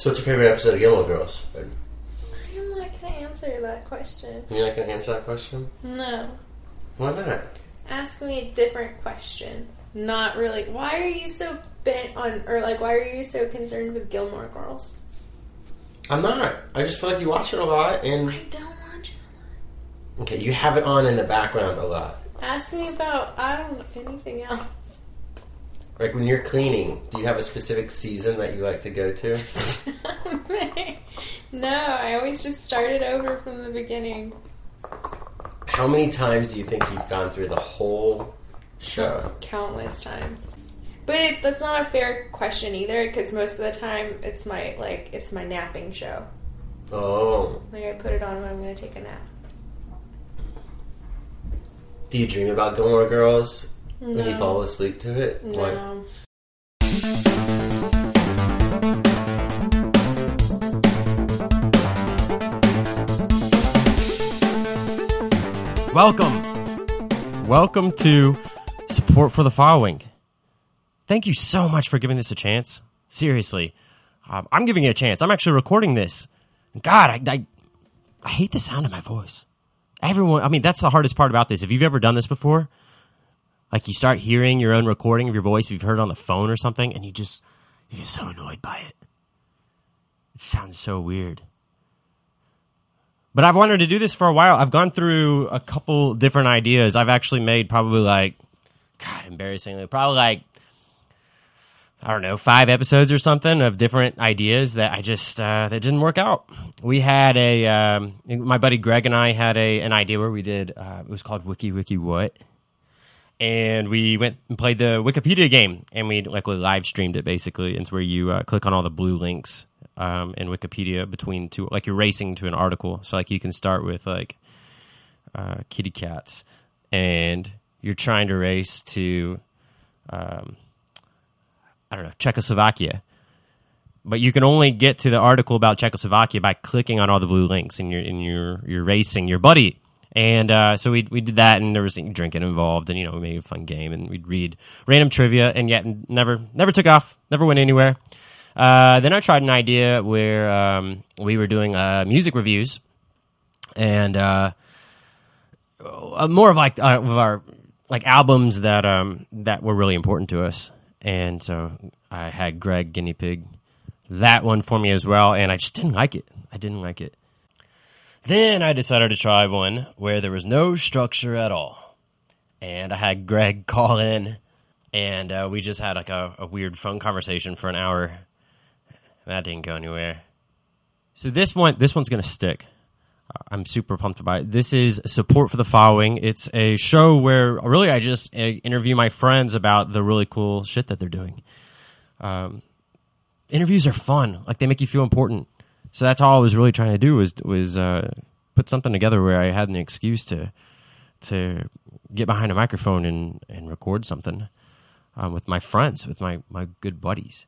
So, what's your favorite episode of Gilmore Girls? I'm not gonna answer that question. You're not going to answer that question? No. Why not? Ask me a different question. Not really. Why are you so bent on, or like, why are you so concerned with Gilmore Girls? I'm not. I just feel like you watch it a lot, and I don't watch it. okay, you have it on in the background a lot. Ask me about, I don't anything else. Like when you're cleaning, do you have a specific season that you like to go to? no, I always just started over from the beginning. How many times do you think you've gone through the whole show? Countless times. But it, that's not a fair question either, because most of the time it's my like it's my napping show. Oh, Like I put it on when I'm going to take a nap. do you dream about Gilmore Girls when you No. fall asleep to it? Why? No. Welcome. Welcome to Support for the Following. Thank you so much for giving this a chance. Seriously. Um, I'm giving it a chance. I'm actually recording this. God, I, I, I hate the sound of my voice. Everyone, I mean, that's the hardest part about this. If you've ever done this before, like you start hearing your own recording of your voice, if you've heard on the phone or something, and you just, you get so annoyed by it. It sounds so weird. But I've wanted to do this for a while. I've gone through a couple different ideas. I've actually made probably like, God, embarrassingly, probably like, I don't know, five episodes or something of different ideas that I just uh, that didn't work out. We had a um, my buddy Greg and I had a an idea where we did uh, it was called Wiki Wiki What, and we went and played the Wikipedia game, and we like we live streamed it basically. It's where you uh, click on all the blue links um, in Wikipedia between two, like you're racing to an article. So like you can start with like uh, kitty cats, and you're trying to race to, um, I don't know, Czechoslovakia. But you can only get to the article about Czechoslovakia by clicking on all the blue links, and you're and you're you're racing your buddy. And uh, so we we did that, and there was drinking involved, and you know we made a fun game, and we'd read random trivia, and yet never never took off, never went anywhere. Uh, then I tried an idea where um, we were doing uh, music reviews, and uh, uh, more of like uh, of our like albums that um, that were really important to us. And so I had Greg guinea pig that one for me as well, and I just didn't like it. I didn't like it. Then I decided to try one where there was no structure at all, and I had Greg call in, and uh, we just had like a, a weird phone conversation for an hour. That didn't go anywhere. So this one, this one's gonna stick. I'm super pumped about it. This is support for the following. It's a show where really I just uh, interview my friends about the really cool shit that they're doing. Um, interviews are fun; like they make you feel important. So that's all I was really trying to do was was uh, put something together where I had an excuse to to get behind a microphone and and record something um, with my friends, with my my good buddies.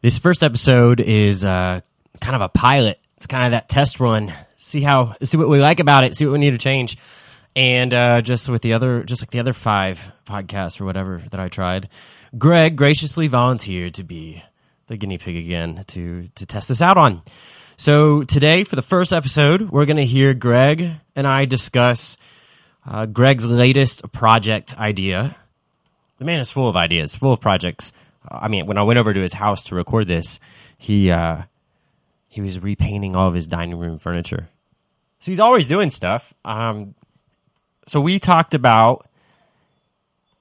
This first episode is uh, kind of a pilot. It's kind of that test run. See how see what we like about it. See what we need to change. And uh, just with the other, just like the other five podcasts or whatever that I tried, Greg graciously volunteered to be the guinea pig again to to test this out on. So today, for the first episode, we're going to hear Greg and I discuss uh, Greg's latest project idea. The man is full of ideas, full of projects. I mean, when I went over to his house to record this, he uh, he was repainting all of his dining room furniture. So he's always doing stuff. Um, so we talked about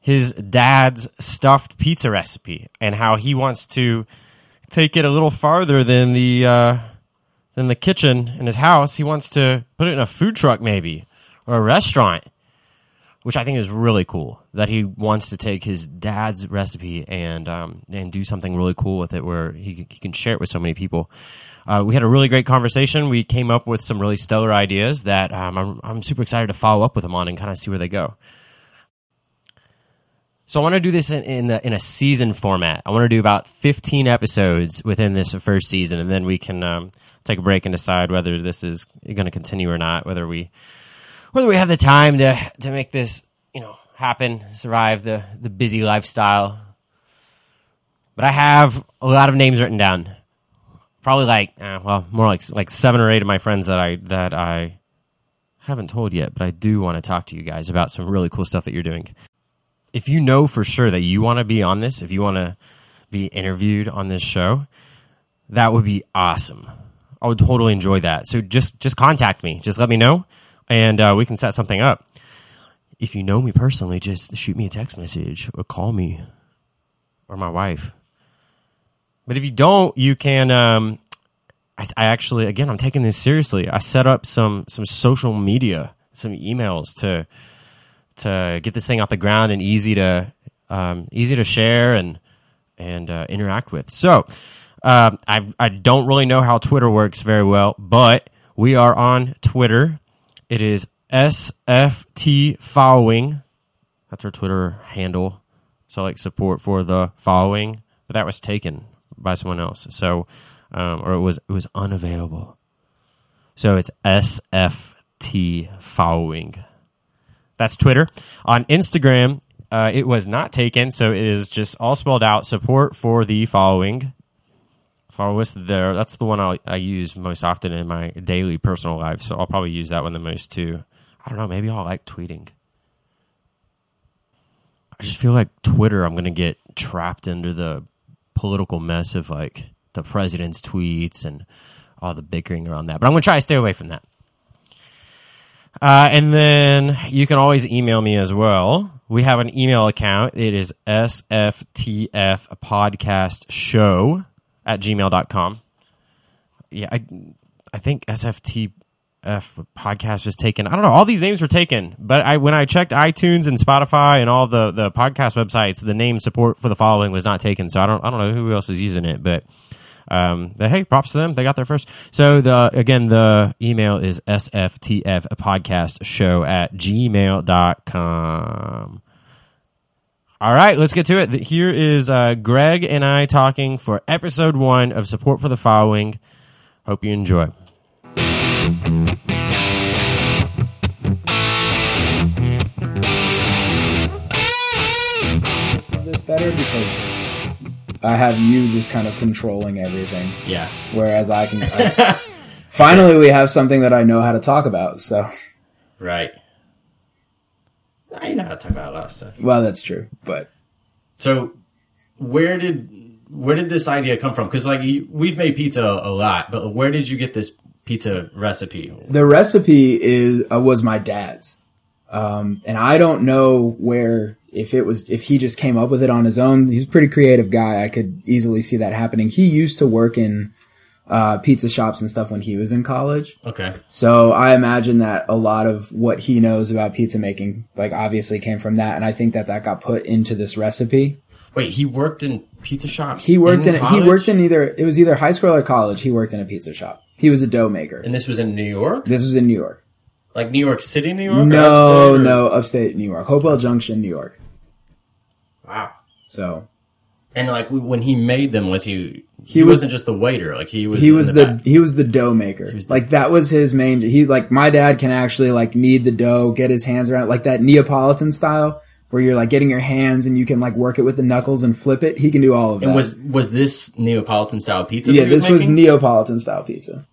his dad's stuffed pizza recipe and how he wants to take it a little farther than the uh, than the kitchen in his house. He wants to put it in a food truck, maybe or a restaurant, which I think is really cool. That he wants to take his dad's recipe and um, and do something really cool with it, where he, he can share it with so many people. Uh, we had a really great conversation. We came up with some really stellar ideas that um, I'm, I'm super excited to follow up with him on and kind of see where they go. So I want to do this in in, the, in a season format. I want to do about 15 episodes within this first season, and then we can um, take a break and decide whether this is going to continue or not. Whether we whether we have the time to to make this you know happen, survive the the busy lifestyle. But I have a lot of names written down. probably like uh, well, more like like seven or eight of my friends that I that I haven't told yet, but I do want to talk to you guys about some really cool stuff that you're doing. If you know for sure that you want to be on this, if you want to be interviewed on this show, that would be awesome. I would totally enjoy that. So just just contact me. Just let me know, and uh, we can set something up. If you know me personally, just shoot me a text message or call me or my wife. But if you don't, you can. Um, I, I actually, again, I'm taking this seriously. I set up some some social media, some emails to to get this thing off the ground and easy to um, easy to share and and uh, interact with. So um, I I don't really know how Twitter works very well, but we are on Twitter. It is SFT following. That's our Twitter handle. So like support for the following, but that was taken by someone else. So um, or it was it was unavailable. So it's SFT following. That's Twitter. On Instagram, uh, it was not taken, so it is just all spelled out. Support for the following. Follow us there. That's the one I, I use most often in my daily personal life, so I'll probably use that one the most too. I don't know. Maybe I'll like tweeting. I just feel like Twitter. I'm gonna get trapped into the political mess of like the president's tweets and all the bickering around that. But I'm gonna try to stay away from that. Uh, and then you can always email me as well. We have an email account. It is sftf podcast show at gmail.com. Yeah, I, I think SFTF podcast was taken. I don't know. All these names were taken, but I when I checked iTunes and Spotify and all the, the podcast websites, the name support for the following was not taken. So I don't I don't know who else is using it, but um, hey, props to them. They got there first. So the again, the email is sftf podcast show at gmail.com. All right, let's get to it. Here is uh, Greg and I talking for episode one of Support for the Following. Hope you enjoy. this better because I have you just kind of controlling everything, Yeah. whereas I can. I, finally, we have something that I know how to talk about. So, Right. I know how to talk about a lot of stuff. well, that's true, but So, where did where did this idea come from? Because like you, we've made pizza a lot, but where did you get this pizza recipe? the recipe is uh, was my dad's, um, and I don't know where if it was if he just came up with it on his own. He's a pretty creative guy. I could easily see that happening. He used to work in uh, pizza shops and stuff when he was in college. Okay. So I imagine that a lot of what he knows about pizza making, like obviously came from that. And I think that that got put into this recipe. Wait, he worked in pizza shops. He worked in, he worked in either, it was either high school or college. He worked in a pizza shop. He was a dough maker. and this was in New York, This was in New York. like New York City, New York. or No, upstate, no, upstate New York. Hopewell Junction, New York. Wow. So And like when he made them, was he? He, He was- was, not just the waiter. Like he was. he was the, back. he was the dough maker. was the- like that was his main, he like my dad can actually like knead the dough, get his hands around it, like that Neapolitan style where you're like getting your hands and you can like work it with the knuckles and flip it. He can do all of that. And was was this Neapolitan style pizza? that yeah, he was this was making? Neapolitan style pizza.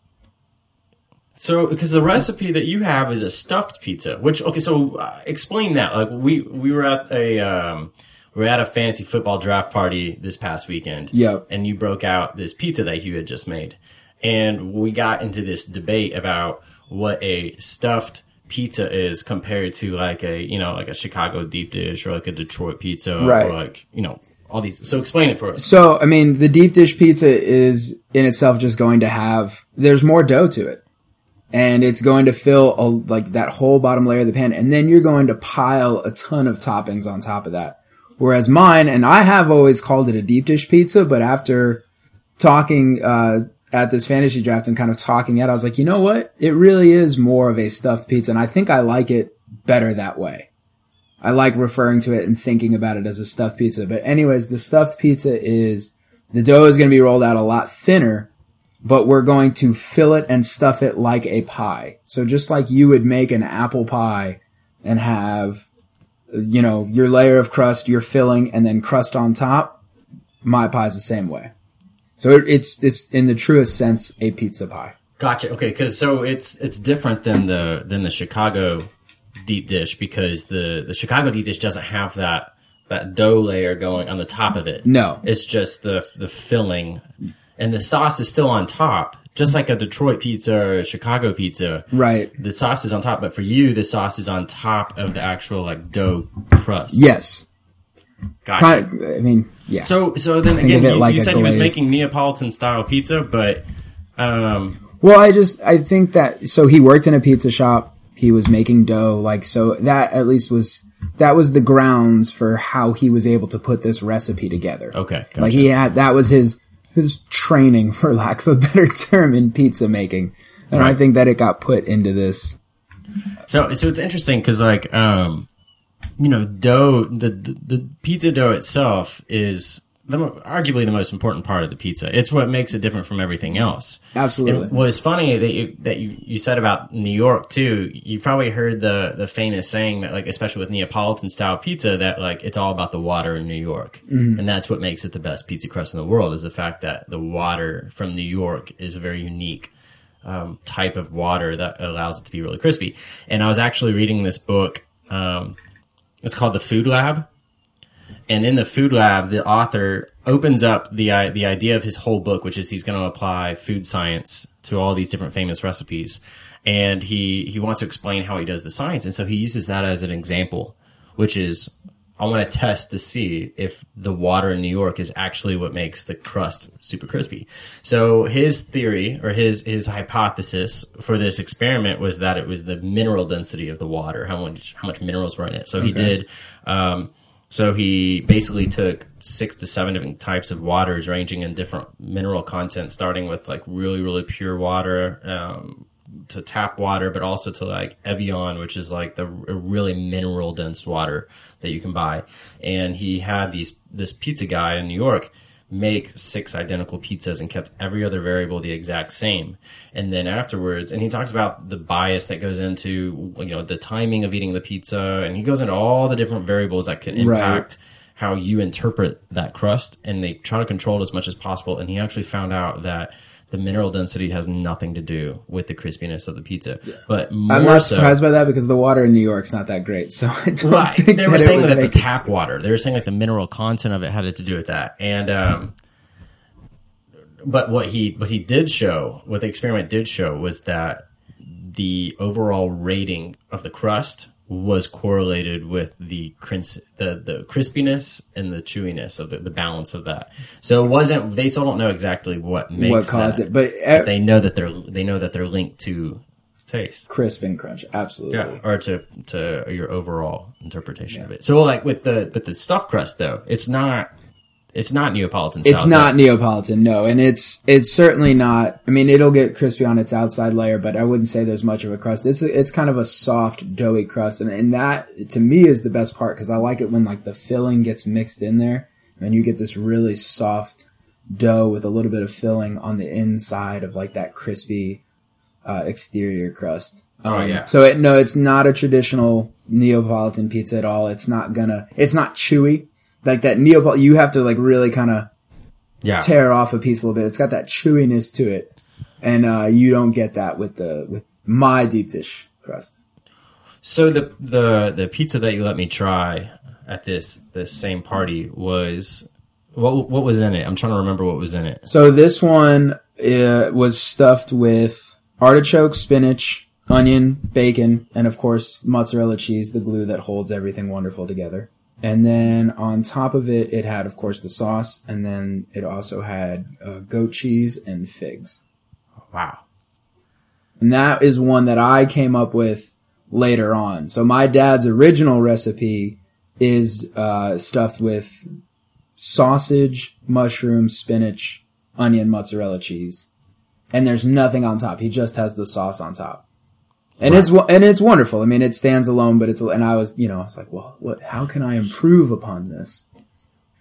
So, because the recipe that you have is a stuffed pizza, which okay, so uh, explain that. Like we we were at a um, we were at a fantasy football draft party this past weekend. Yep. And you broke out this pizza that you had just made, and we got into this debate about what a stuffed pizza is compared to like a you know like a Chicago deep dish or like a Detroit pizza Right. or like you know all these. So explain it for us. So, I mean, the deep dish pizza is in itself just going to have, there's more dough to it. And it's going to fill a, like that whole bottom layer of the pan. And then you're going to pile a ton of toppings on top of that. Whereas mine, and I have always called it a deep dish pizza, but after talking, uh, at this fantasy draft and kind of talking it, I was like, you know what? It really is more of a stuffed pizza. And I think I like it better that way. I like referring to it and thinking about it as a stuffed pizza. But anyways, the stuffed pizza is the dough is going to be rolled out a lot thinner, but we're going to fill it and stuff it like a pie. So just like you would make an apple pie and have, you know, your layer of crust, your filling, and then crust on top, my pie's the same way. So it, it's it's in the truest sense a pizza pie. Gotcha. Okay, because so it's it's different than the than the Chicago deep dish because the the Chicago deep dish doesn't have that that dough layer going on the top of it. No. it's just the the filling, and the sauce is still on top, just like a Detroit pizza or a Chicago pizza. Right. The sauce is on top, but for you, the sauce is on top of the actual like dough crust. Yes. Gotcha. Kind of, I mean, yeah. So so then again, you, like you said he was making Neapolitan style pizza, but um, Well, I just I think that so he worked in a pizza shop. He was making dough, like so that at least was that was the grounds for how he was able to put this recipe together. okay, gotcha. Like he had that was his his training, for lack of a better term, in pizza making, and I think that it got put into this. So, so it's interesting because, like, um, you know, dough, the, the the pizza dough itself is the, arguably the most important part of the pizza. It's what makes it different from everything else. Absolutely. It was funny that you, that you, you said about New York too. You probably heard the the famous saying that, like, especially with Neapolitan style pizza, that like it's all about the water in New York, and that's what makes it the best pizza crust in the world. Is the fact that the water from New York is a very unique um, type of water that allows it to be really crispy. And I was actually reading this book. Um, it's called The Food Lab. And in the Food Lab, the author opens up the the idea of his whole book, which is he's going to apply food science to all these different famous recipes, and he he wants to explain how he does the science, and so he uses that as an example, which is I want to test to see if the water in New York is actually what makes the crust super crispy. So his theory or his his hypothesis for this experiment was that it was the mineral density of the water, how much how much minerals were in it. So he did. Um, so he basically took six to seven different types of waters, ranging in different mineral content, starting with like really really pure water. Um, to tap water, but also to like Evian, which is like the really mineral dense water that you can buy. And he had these this pizza guy in New York make six identical pizzas and kept every other variable the exact same. And then afterwards, and he talks about the bias that goes into you know the timing of eating the pizza, and he goes into all the different variables that can Right. impact how you interpret that crust. And they try to control it as much as possible. And he actually found out that. The mineral density has nothing to do with the crispiness of the pizza, but more I'm not so, surprised by that because the water in New York's not that great. So I don't Right. think They were that saying that the make it- tap water. They were saying like the mineral content of it had it to do with that. And um but what he what he did show, what the experiment did show was that the overall rating of the crust was correlated with the cris- the the crispiness and the chewiness of the, the balance of that. So it wasn't they still don't know exactly what makes what caused that. it, but uh, They know that they're they know that they're linked to taste. crisp and crunch, absolutely. Yeah, or to to your overall interpretation of it. So like with the with the stuffed crust though, it's not it's not Neapolitan style. It's not Neapolitan, no, and it's it's certainly not. I mean, it'll get crispy on its outside layer, but I wouldn't say there's much of a crust. It's a, it's kind of a soft, doughy crust, and and that to me is the best part because I like it when like the filling gets mixed in there, and you get this really soft dough with a little bit of filling on the inside of like that crispy uh, exterior crust. Um, Oh, yeah. So it, no, it's not a traditional Neapolitan pizza at all. It's not gonna. It's not chewy. Like that Neapolitan, you have to like really kind of yeah. tear off a piece a little bit. It's got that chewiness to it, and uh, you don't get that with the with my deep dish crust. So the the the pizza that you let me try at this this same party was what what was in it? I'm trying to remember what was in it. So this one uh, was stuffed with artichoke, spinach, onion, bacon, and of course mozzarella cheese, the glue that holds everything wonderful together. And then on top of it, it had, of course, the sauce, and then it also had uh, goat cheese and figs. Wow. And that is one that I came up with later on. So my dad's original recipe is uh, stuffed with sausage, mushroom, spinach, onion, mozzarella cheese, and there's nothing on top. He just has the sauce on top, and it's and it's wonderful. I mean, it stands alone, but it's and I was you know I was like, well, what? How can I improve upon this?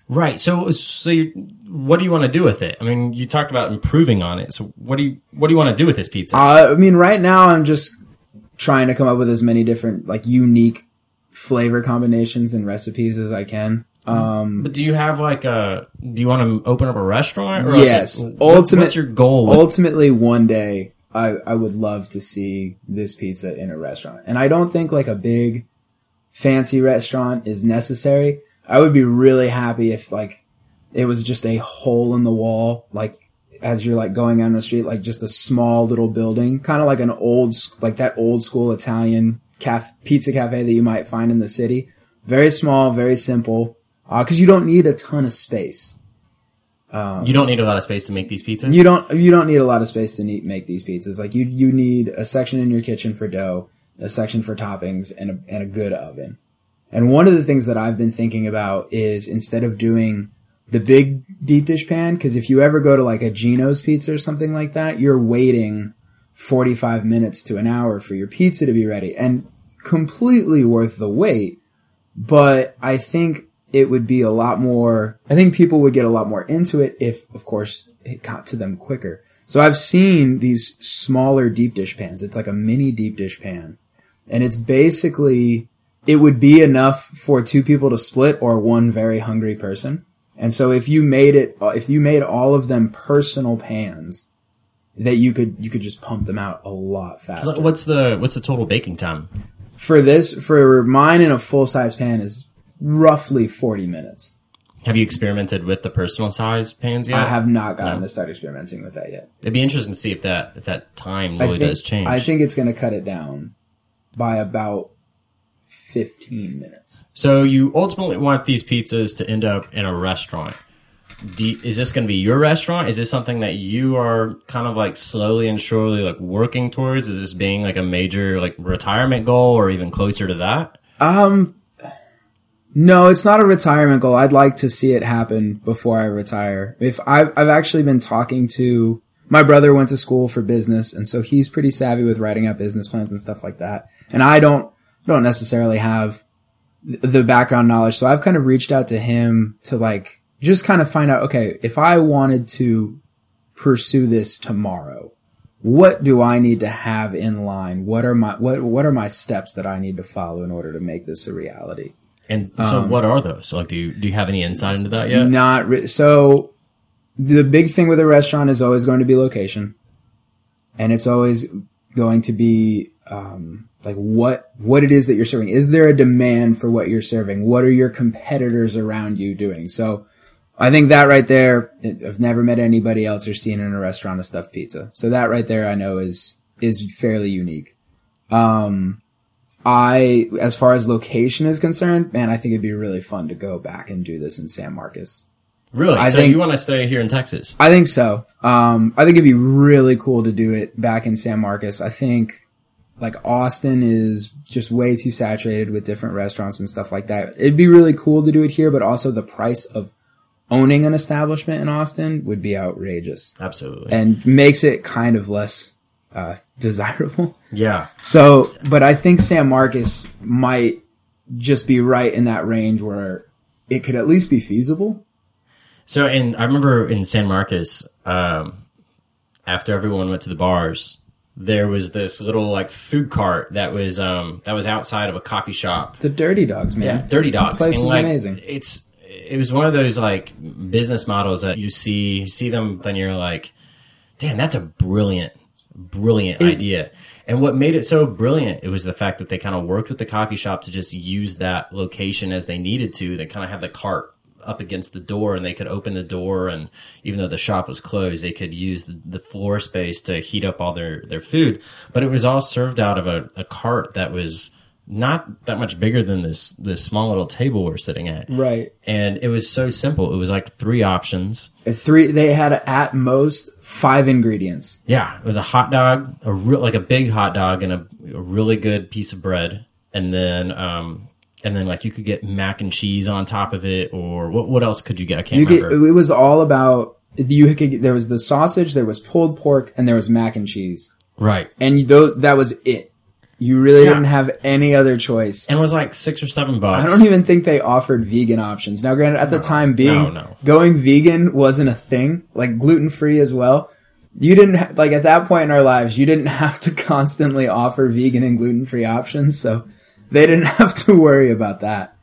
Right. So so you, what do you want to do with it? I mean, you talked about improving on it. So what do you what do you want to do with this pizza? Uh, I mean, right now I'm just trying to come up with as many different like unique flavor combinations and recipes as I can. Um, But do you have like a? Do you want to open up a restaurant? Or like, Yes. what- Ultimate- What's your goal? ultimately, one day, I, I would love to see this pizza in a restaurant. And I don't think like a big fancy restaurant is necessary. I would be really happy if like it was just a hole in the wall, like as you're like going down the street, like just a small little building, kind of like an old, like that old school Italian pizza cafe that you might find in the city. Very small, very simple, uh, cause you don't need a ton of space. Um, you don't need a lot of space to make these pizzas. You don't you don't need a lot of space to neat, make these pizzas. Like you you need a section in your kitchen for dough, a section for toppings, and a and a good oven. And one of the things that I've been thinking about is instead of doing the big deep dish pan, because if you ever go to like a Geno's Pizza or something like that, you're waiting 45 minutes to an hour for your pizza to be ready, and completely worth the wait. But I think it would be a lot more, I think people would get a lot more into it if, of course, it got to them quicker. So I've seen these smaller deep dish pans. It's like a mini deep dish pan. And it's basically, it would be enough for two people to split or one very hungry person. And so if you made it, if you made all of them personal pans, that you could, you could just pump them out a lot faster. What's the What's the total baking time? For this, for mine in a full size pan is roughly 40 minutes. Have you experimented with the personal size pans yet? I have not gotten No. to start experimenting with that yet. It'd be interesting to see if that if that time really think, does change. I think it's going to cut it down by about 15 minutes. so. You ultimately want these pizzas to end up in a restaurant. You- is this going to be your restaurant? Is this something that you are kind of like slowly and surely like working towards? Is this being like a major like retirement goal or even closer to that? Um, no, it's not a retirement goal. I'd like to see it happen before I retire. If I've, I've actually been talking to my brother went to school for business and so he's pretty savvy with writing out business plans and stuff like that. And I don't, don't necessarily have the background knowledge. So I've kind of reached out to him to like just kind of find out, okay, if I wanted to pursue this tomorrow, what do I need to have in line? What are my, what, what are my steps that I need to follow in order to make this a reality? And so, Um, what are those? Like, do you do you have any insight into that yet? Not re- so. The big thing with a restaurant is always going to be location, and it's always going to be um, like what what it is that you're serving. Is there a demand for what you're serving? What are your competitors around you doing? So, I think that right there, I've never met anybody else or seen in a restaurant a stuffed pizza. So that right there, I know is is fairly unique. Um, I, as far as location is concerned, man, I think it'd be really fun to go back and do this in San Marcos. Really? I so think- you want to stay here in Texas? I think so. Um, I think it'd be really cool to do it back in San Marcos. I think like Austin is just way too saturated with different restaurants and stuff like that. It'd be really cool to do it here, but also the price of owning an establishment in Austin would be outrageous Absolutely. and makes it kind of less, uh, desirable. yeah. So, but I think San Marcos might just be right in that range where it could at least be feasible. So, and I remember in San Marcos, um, after everyone went to the bars, there was this little like food cart that was um that was outside of a coffee shop. The Dirty Dogs, man. Dirty Dogs. Place And, was like, amazing. It's it was one of those like business models that you see you see them, then you're like, damn, that's a brilliant, brilliant idea. And what made it so brilliant, it was the fact that they kind of worked with the coffee shop to just use that location as they needed to. They kind of had the cart up against the door and they could open the door and even though the shop was closed they could use the, the floor space to heat up all their, their food but it was all served out of a, a cart that was not that much bigger than this this small little table we're sitting at Right. and it was so simple it was like three options Three. They had at most five ingredients. yeah it was a hot dog a real like a big hot dog and a, a really good piece of bread and then um and then like you could get mac and cheese on top of it or what what else could you get i can't You get. remember It was all about. You could. get- There was the sausage. There was pulled pork, and there was mac and cheese. right And you, tho- that was it. You really Yeah. didn't have any other choice. and it was like six or seven bucks I don't even think they offered vegan options. Now, granted, at the time, being no, no. going vegan wasn't a thing, like gluten free as well. You didn't ha- like at that point in our lives, you didn't have to constantly offer vegan and gluten free options, so they didn't have to worry about that.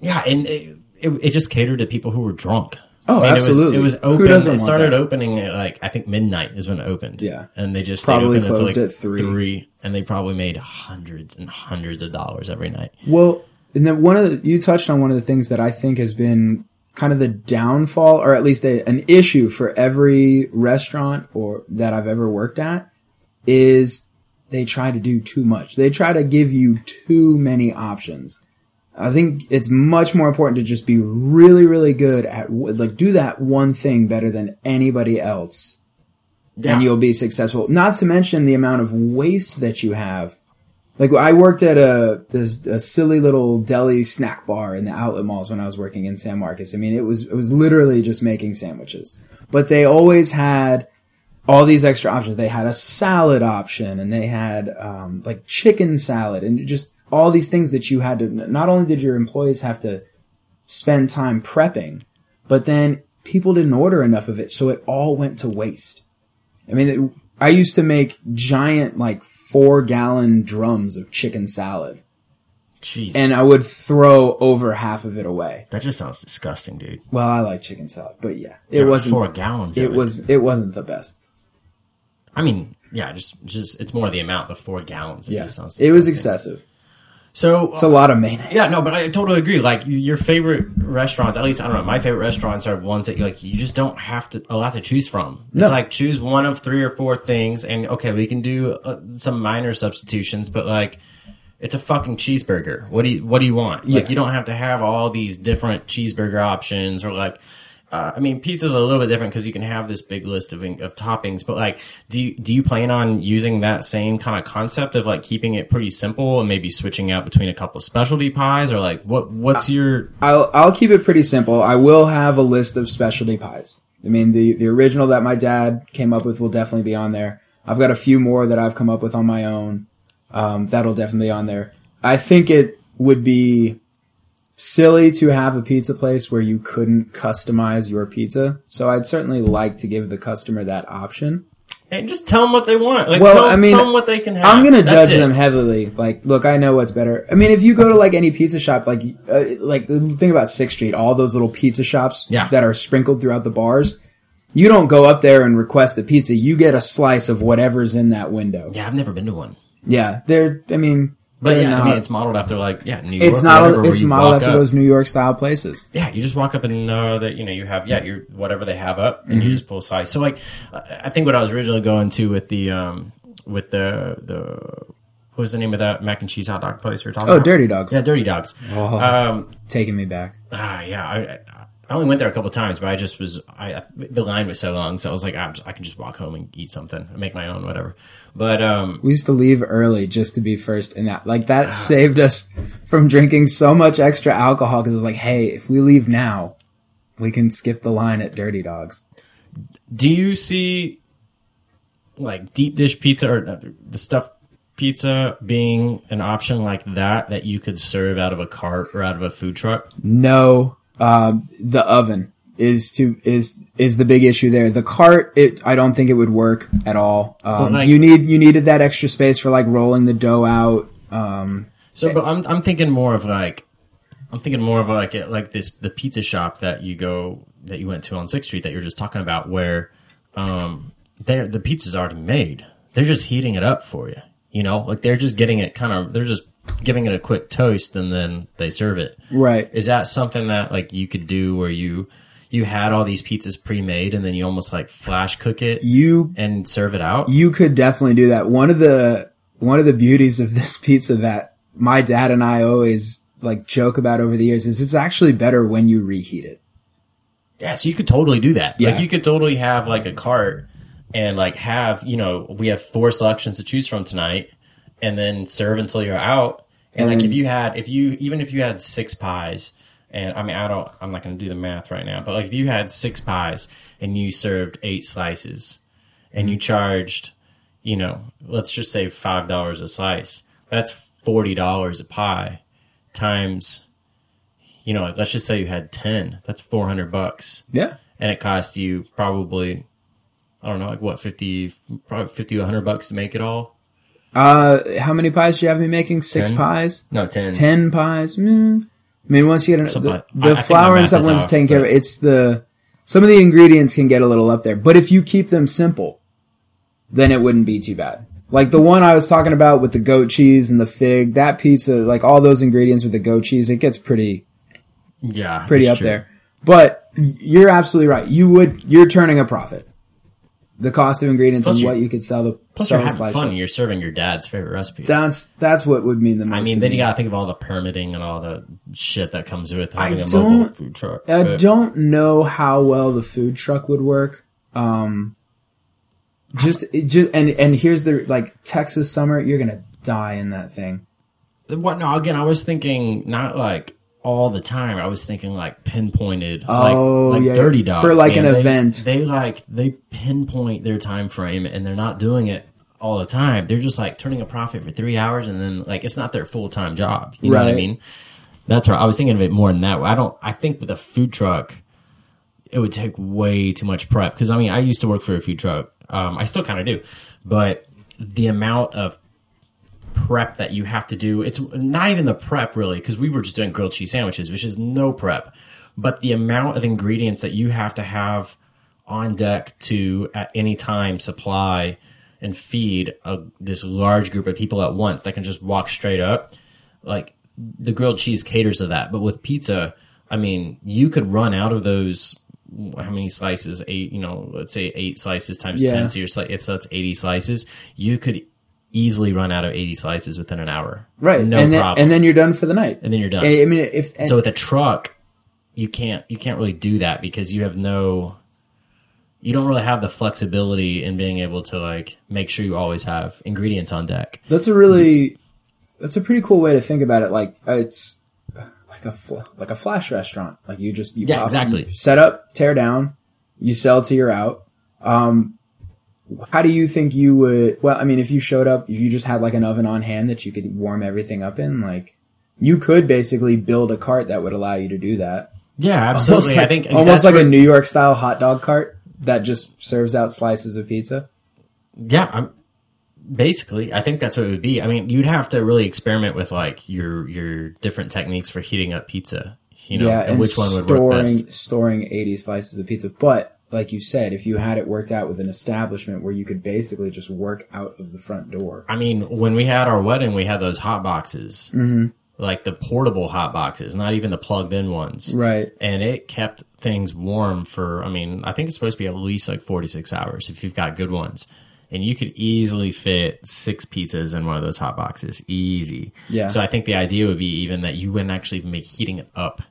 Yeah, and it, it, it just catered to people who were drunk. Oh, it was- absolutely. It was, Who open. doesn't it started that? opening at like I think midnight is when it opened. Yeah. and they just Probably open closed until at three. three, and they probably made hundreds and hundreds of dollars every night. Well, and then one of the, you touched on one of the things that I think has been kind of the downfall, or at least a, an issue for every restaurant or that I've ever worked at, is they try to do too much. They try to give you too many options. I think it's much more important to just be really, really good at like do that one thing better than anybody else, and you'll be successful. Not to mention the amount of waste that you have. Like I worked at a, a a silly little deli snack bar in the outlet malls when I was working in San Marcos. I mean, it was it was literally just making sandwiches, but they always had all these extra options. They had a salad option, and they had um, like chicken salad, and just all these things that you had to. Not only did your employees have to spend time prepping, but then people didn't order enough of it, so it all went to waste. I mean, it, I used to make giant, like four gallon drums of chicken salad, Jeez, and I would throw over half of it away. that just sounds disgusting, dude. Well, I like chicken salad, but yeah, it were wasn't. four gallons. It of was. It wasn't the best. I mean, yeah, just just it's more the amount. The four gallons. It Yeah, it was excessive. So It's a lot of mayonnaise. Yeah, no, but I totally agree. Like your favorite restaurants, at least I don't know. My favorite restaurants are ones that you like. You just don't have to a lot to choose from. No. It's like choose one of three or four things, and okay, we can do uh, some minor substitutions, but like. It's a fucking cheeseburger. What do you What do you want? Like Yeah. you don't have to have all these different cheeseburger options, or like, uh, I mean, pizza's a little bit different because you can have this big list of of toppings. But like, do you do you plan on using that same kind of concept of like keeping it pretty simple and maybe switching out between a couple of specialty pies, or like what What's your I'll I'll keep it pretty simple. I will have a list of specialty pies. I mean, the the original that my dad came up with will definitely be on there. I've got a few more that I've come up with on my own. Um, that'll definitely be on there. I think it would be silly to have a pizza place where you couldn't customize your pizza. So I'd certainly like to give the customer that option. and just tell them what they want? Like, Well, tell, I mean, tell them what they can have. I'm gonna That's judge it. them heavily. Like, look, I know what's better. I mean, if you go to like any pizza shop, like, uh, like the thing about Sixth Street, all those little pizza shops Yeah. that are sprinkled throughout the bars, you don't go up there and request the pizza. You get a slice of whatever's in that window. Yeah, I've never been to one, Yeah, they're. I mean, but yeah, not, I mean, it's modeled after like yeah, New York. it's not. it's modeled after up. those New York style places. Yeah, you just walk up and know that you know you have yeah, your whatever they have up, and Mm-hmm. you just pull a slice. So like, uh, I think what I was originally going to with the um with the the what was the name of that mac and cheese hot dog place we were talking Oh, about? Oh, Dirty Dogs, Yeah, Dirty Dogs. Oh. Um, taking me back. ah, yeah, I, I only went there a couple times, but I just was I the line was so long, so I was like, ah, I can just walk home and eat something, and make my own, whatever. But um, We used to leave early just to be first in that. Like Ah. that saved us from drinking so much extra alcohol because it was like, hey, if we leave now, we can skip the line at Dirty Dogs. Do you see like deep dish pizza or uh, the stuffed pizza being an option like that that you could serve out of a cart or out of a food truck? No, um, the oven is to is is the big issue there. The cart, it I don't think it would work at all. Um, like- you need you needed that extra space for like rolling the dough out. Um, So, but I'm I'm thinking more of like I'm thinking more of like it- like this the pizza shop that you go that you went to on Sixth Street that you're just talking about where um they the pizza's already made. They're just heating it up for you. You know, like they're just getting it kind of they're just giving it a quick toast and then they serve it. right. Is that something that like you could do where you you had all these pizzas pre-made and then you almost like flash cook it You and serve it out? you could definitely do that. One of the one of the beauties of this pizza that my dad and I always like joke about over the years is it's actually better when you reheat it. Yeah, so you could totally do that. Yeah. Like you could totally have like a cart and like have, you know, we have four selections to choose from tonight and then serve until you're out. And, like if you had if you even if you had six pies and I mean I don't I'm not gonna do the math right now, but like if you had six pies and you served eight slices and you charged, you know, let's just say five dollars a slice, that's forty dollars a pie times you know, let's just say you had ten, that's four hundred bucks Yeah. and it cost you probably I don't know, like what, 50 probably 50 to 100 bucks to make it all? Uh, how many pies do you have me making? Six Ten. pies? No, 10. Ten pies? Mm, I mean, once you get an, Something the, I- the I flour and stuff once it's taken care of, it's the some of the ingredients can get a little up there. But if you keep them simple, then it wouldn't be too bad. Like the one I was talking about with the goat cheese and the fig, that pizza, like all those ingredients with the goat cheese, it gets pretty Yeah, pretty up true. there. But you're absolutely right. You would you're turning a profit. The cost of ingredients Plus and what you could sell the Plus, sell you're having fun. and You're serving your dad's favorite recipe. That's that's what would mean the most. I mean, then me. you gotta think of all the permitting and all the shit that comes with having a mobile food truck. I But- don't know how well the food truck would work. Um, just, it just, and, and here's the, like, Texas summer, you're gonna die in that thing. What? No, again, I was thinking not like all the time. I was thinking like pinpointed. Oh, like, like yeah. Dirty Dogs For, like, man. an They- event. They like they pinpoint their time frame, and they're not doing it all the time. They're just like turning a profit for three hours, and then like it's not their full time job. You know what I mean? That's right. I was thinking of it more than that. I don't. I think with a food truck, it would take way too much prep. Because I mean, I used to work for a food truck. Um, I still kind of do, but the amount of prep that you have to do, it's not even the prep really, because we were just doing grilled cheese sandwiches, which is no prep. But the amount of ingredients that you have to have on deck to at any time supply and feed a, this large group of people at once that can just walk straight up, like the grilled cheese caters to that. But with pizza, I mean, you could run out of those. How many slices? Eight, you know, let's say eight slices times Yeah. ten. So you're if that's eighty slices, you could easily run out of eighty slices within an hour. Right. no and then, problem. and then you're done for the night. And then you're done. I mean, if, and, so with a truck, you can't you can't really do that because you have no. You don't really have the flexibility in being able to like make sure you always have ingredients on deck. that's a really, that's a pretty cool way to think about it. Like, uh, it's like a, fl- like a flash restaurant. Like you just, you Yeah, pop- exactly. set up, tear down, you sell till you're out. Um, how do you think you would? Well, I mean, if you showed up, if you just had like an oven on hand that you could warm everything up in, like you could basically build a cart that would allow you to do that. Yeah, Almost absolutely. like, I think almost like where- a New York style hot dog cart that just serves out slices of pizza. Yeah, I'm basically. I think that's what it would be. I mean, you'd have to really experiment with like your your different techniques for heating up pizza. You know, yeah, and and which one would storing work best. storing eighty slices of pizza. But like you said, if you had it worked out with an establishment where you could basically just work out of the front door, I mean, when we had our wedding, we had those hot boxes, Mm-hmm. like the portable hot boxes, not even the plugged in ones. right? and it kept things warm for i mean i think it's supposed to be at least like 46 hours if you've got good ones and you could easily fit six pizzas in one of those hot boxes easy Yeah. so i think the idea would be even that you wouldn't actually even be heating it up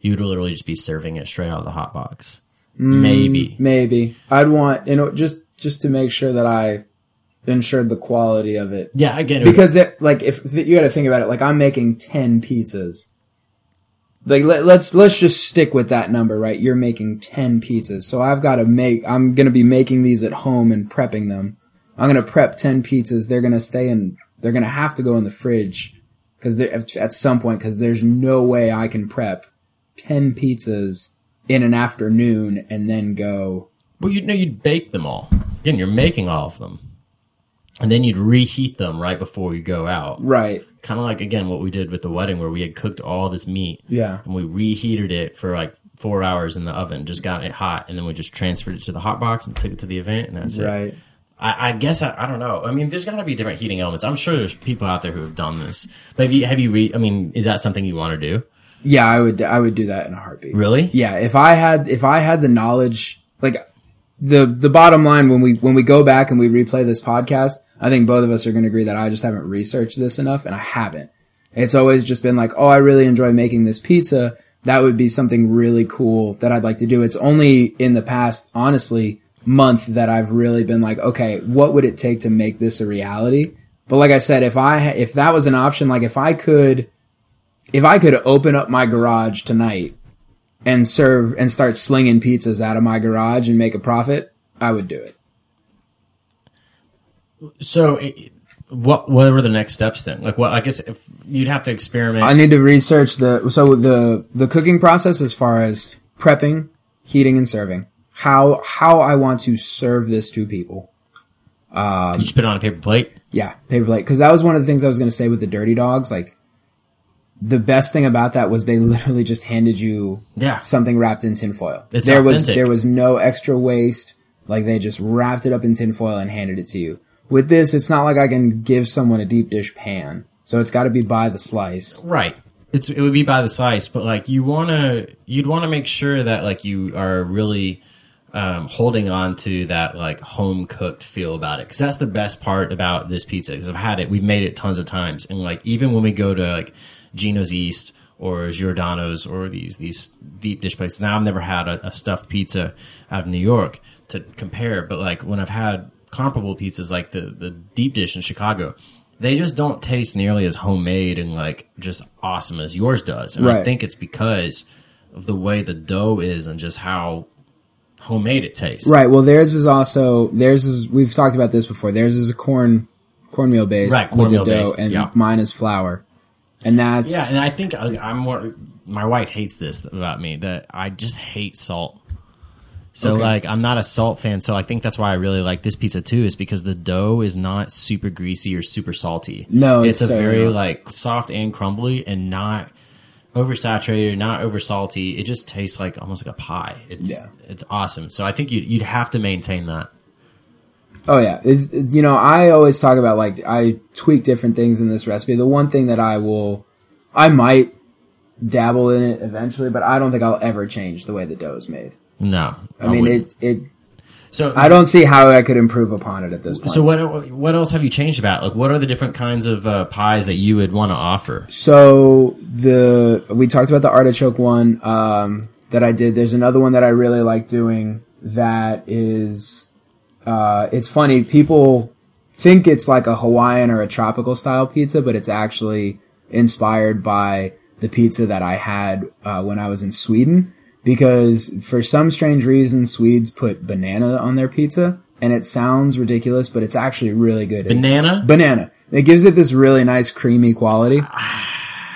you would literally just be serving it straight out of the hot box Mm. maybe. Maybe. I'd want you know just just to make sure that I ensured the quality of it. Yeah I get it. Because it like if you got to think about it like i'm making 10 pizzas. Like let, let's let's just stick with that number right? You're making 10 pizzas. So i've got to make i'm going to be making these at home and prepping them. I'm going to prep 10 pizzas. They're going to stay in they're going to have to go in the fridge because they're at some point because there's no way i can prep 10 pizzas in an afternoon and then go. Well you'd know you'd bake them all. Again you're making all of them. And then you'd reheat them right before you go out. Right. Kind of like again what we did with the wedding where we had cooked all this meat. Yeah. And we reheated it for like four hours in the oven just got it hot and then we just transferred it to the hot box and took it to the event and that's it. Right. I, I guess I, I don't know. I mean there's got to be different heating elements. I'm sure there's people out there who have done this. But have you have you re- i mean is that something you want to do yeah i would i would do that in a heartbeat. Really? Yeah if i had if i had the knowledge like the the bottom line when we when we go back and we replay this podcast i think both of us are going to agree that i just haven't researched this enough and i haven't. It's always just been like oh i really enjoy making this pizza. That would be something really cool that i'd like to do. It's only in the past honestly month that i've really been like okay what would it take to make this a reality? But like i said if i if that was an option like if i could if i could open up my garage tonight and serve and start slinging pizzas out of my garage and make a profit, I would do it. so what what were the next steps then like what i guess if you'd have to experiment I need to research the so the the cooking process as far as prepping, heating, and serving. How how I want to serve this to people. you just put it on a paper plate Yeah, paper plate. Because that was one of the things I was going to say with the dirty dogs. Like, the best thing about that was they literally just handed you Yeah. something wrapped in tinfoil. It's there was there was no extra waste. Like they just wrapped it up in tinfoil and handed it to you. With this, it's not like I can give someone a deep dish pan, so it's got to be by the slice. Right. It's it would be by the slice, but like you wanna you'd want to make sure that like you are really um, holding on to that like home cooked feel about it because that's the best part about this pizza because I've had it we've made it tons of times and like even when we go to like Gino's East or Giordano's or these these deep dish places now I've never had a, a stuffed pizza out of New York to compare but like when I've had comparable pizzas like the the deep dish in Chicago they just don't taste nearly as homemade and like just awesome as yours does and I think it's because of the way the dough is and just how homemade it tastes. Right. Well, theirs is also theirs is. We've talked about this before. Theirs is a corn cornmeal base Right, with the dough, based, and yeah. mine is flour, and that's Yeah, and I think I, I'm more. My wife hates this about me that I just hate salt. So Okay. like I'm not a salt fan, so I think that's why I really like this pizza too, is because the dough is not super greasy or super salty. No, it's, it's a so very not. like soft and crumbly and not oversaturated, not over salty. It just tastes like almost like a pie. It's Yeah. it's awesome. So I think you'd you'd have to maintain that. Oh yeah, it, it- you know I always talk about like I tweak different things in this recipe. The one thing that I will, I might dabble in it eventually, but I don't think I'll ever change the way the dough is made. No, I, mean wouldn't. it. It. So I don't see how I could improve upon it at this point. So what what else have you changed about? Like, what are the different kinds of uh, pies that you would want to offer? So the we talked about the artichoke one um, that I did. There's another one that I really like doing. That is, uh, it's funny. People think it's like a Hawaiian or a tropical style pizza, but it's actually inspired by the pizza that I had uh, when I was in Sweden. Because for some strange reason, Swedes put banana on their pizza, and it sounds ridiculous, but it's actually really good. It- Banana. banana. It gives it this really nice creamy quality.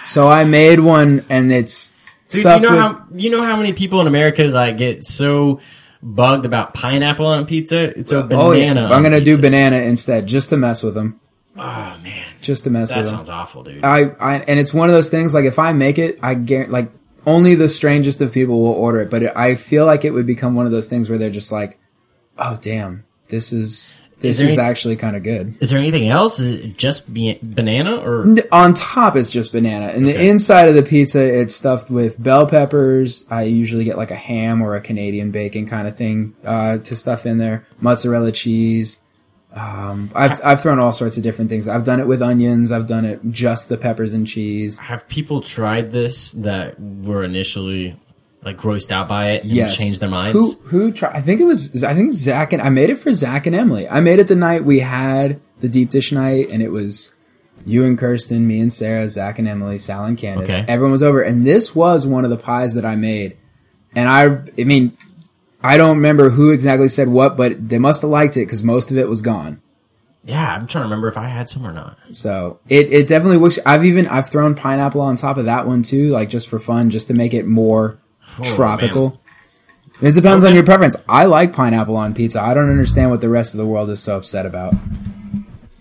So I made one, and it's Dude, you know with. how you know how many people in America like get so bugged about pineapple on pizza? It's a banana. oh yeah, I'm gonna do banana instead, just to mess with them. Oh man, Just to mess that with them. sounds awful, dude. I, I and it's one of those things. Like if I make it, I guarantee like only the strangest of people will order it. But it, I feel like it would become one of those things where they're just like, "Oh damn, this is this is, any- actually kind of good." Is there anything else? Is it just be- banana or On top, it's just banana, and the inside of the pizza, it's stuffed with bell peppers. I usually get like a ham or a Canadian bacon kind of thing uh, to stuff in there. Mozzarella cheese. Um, I've I've thrown all sorts of different things. I've done it with onions. I've done it just the peppers and cheese. have people tried this that were initially like grossed out by it and Yes. changed their minds? Who who tried? I think it was. I think Zach and I made it for Zach and Emily. I made it the night we had the deep dish night, and it was you and Kirsten, me and Sarah, Zach and Emily, Sal and Candace. Okay. Everyone was over, and this was one of the pies that I made. And I, I mean, I don't remember who exactly said what, but they must have liked it because most of it was gone. Yeah, I'm trying to remember if I had some or not. So it, it definitely works. I've even I've thrown pineapple on top of that one too, like just for fun, just to make it more Oh, tropical. It depends on your preference. I like pineapple on pizza. I don't understand what the rest of the world is so upset about.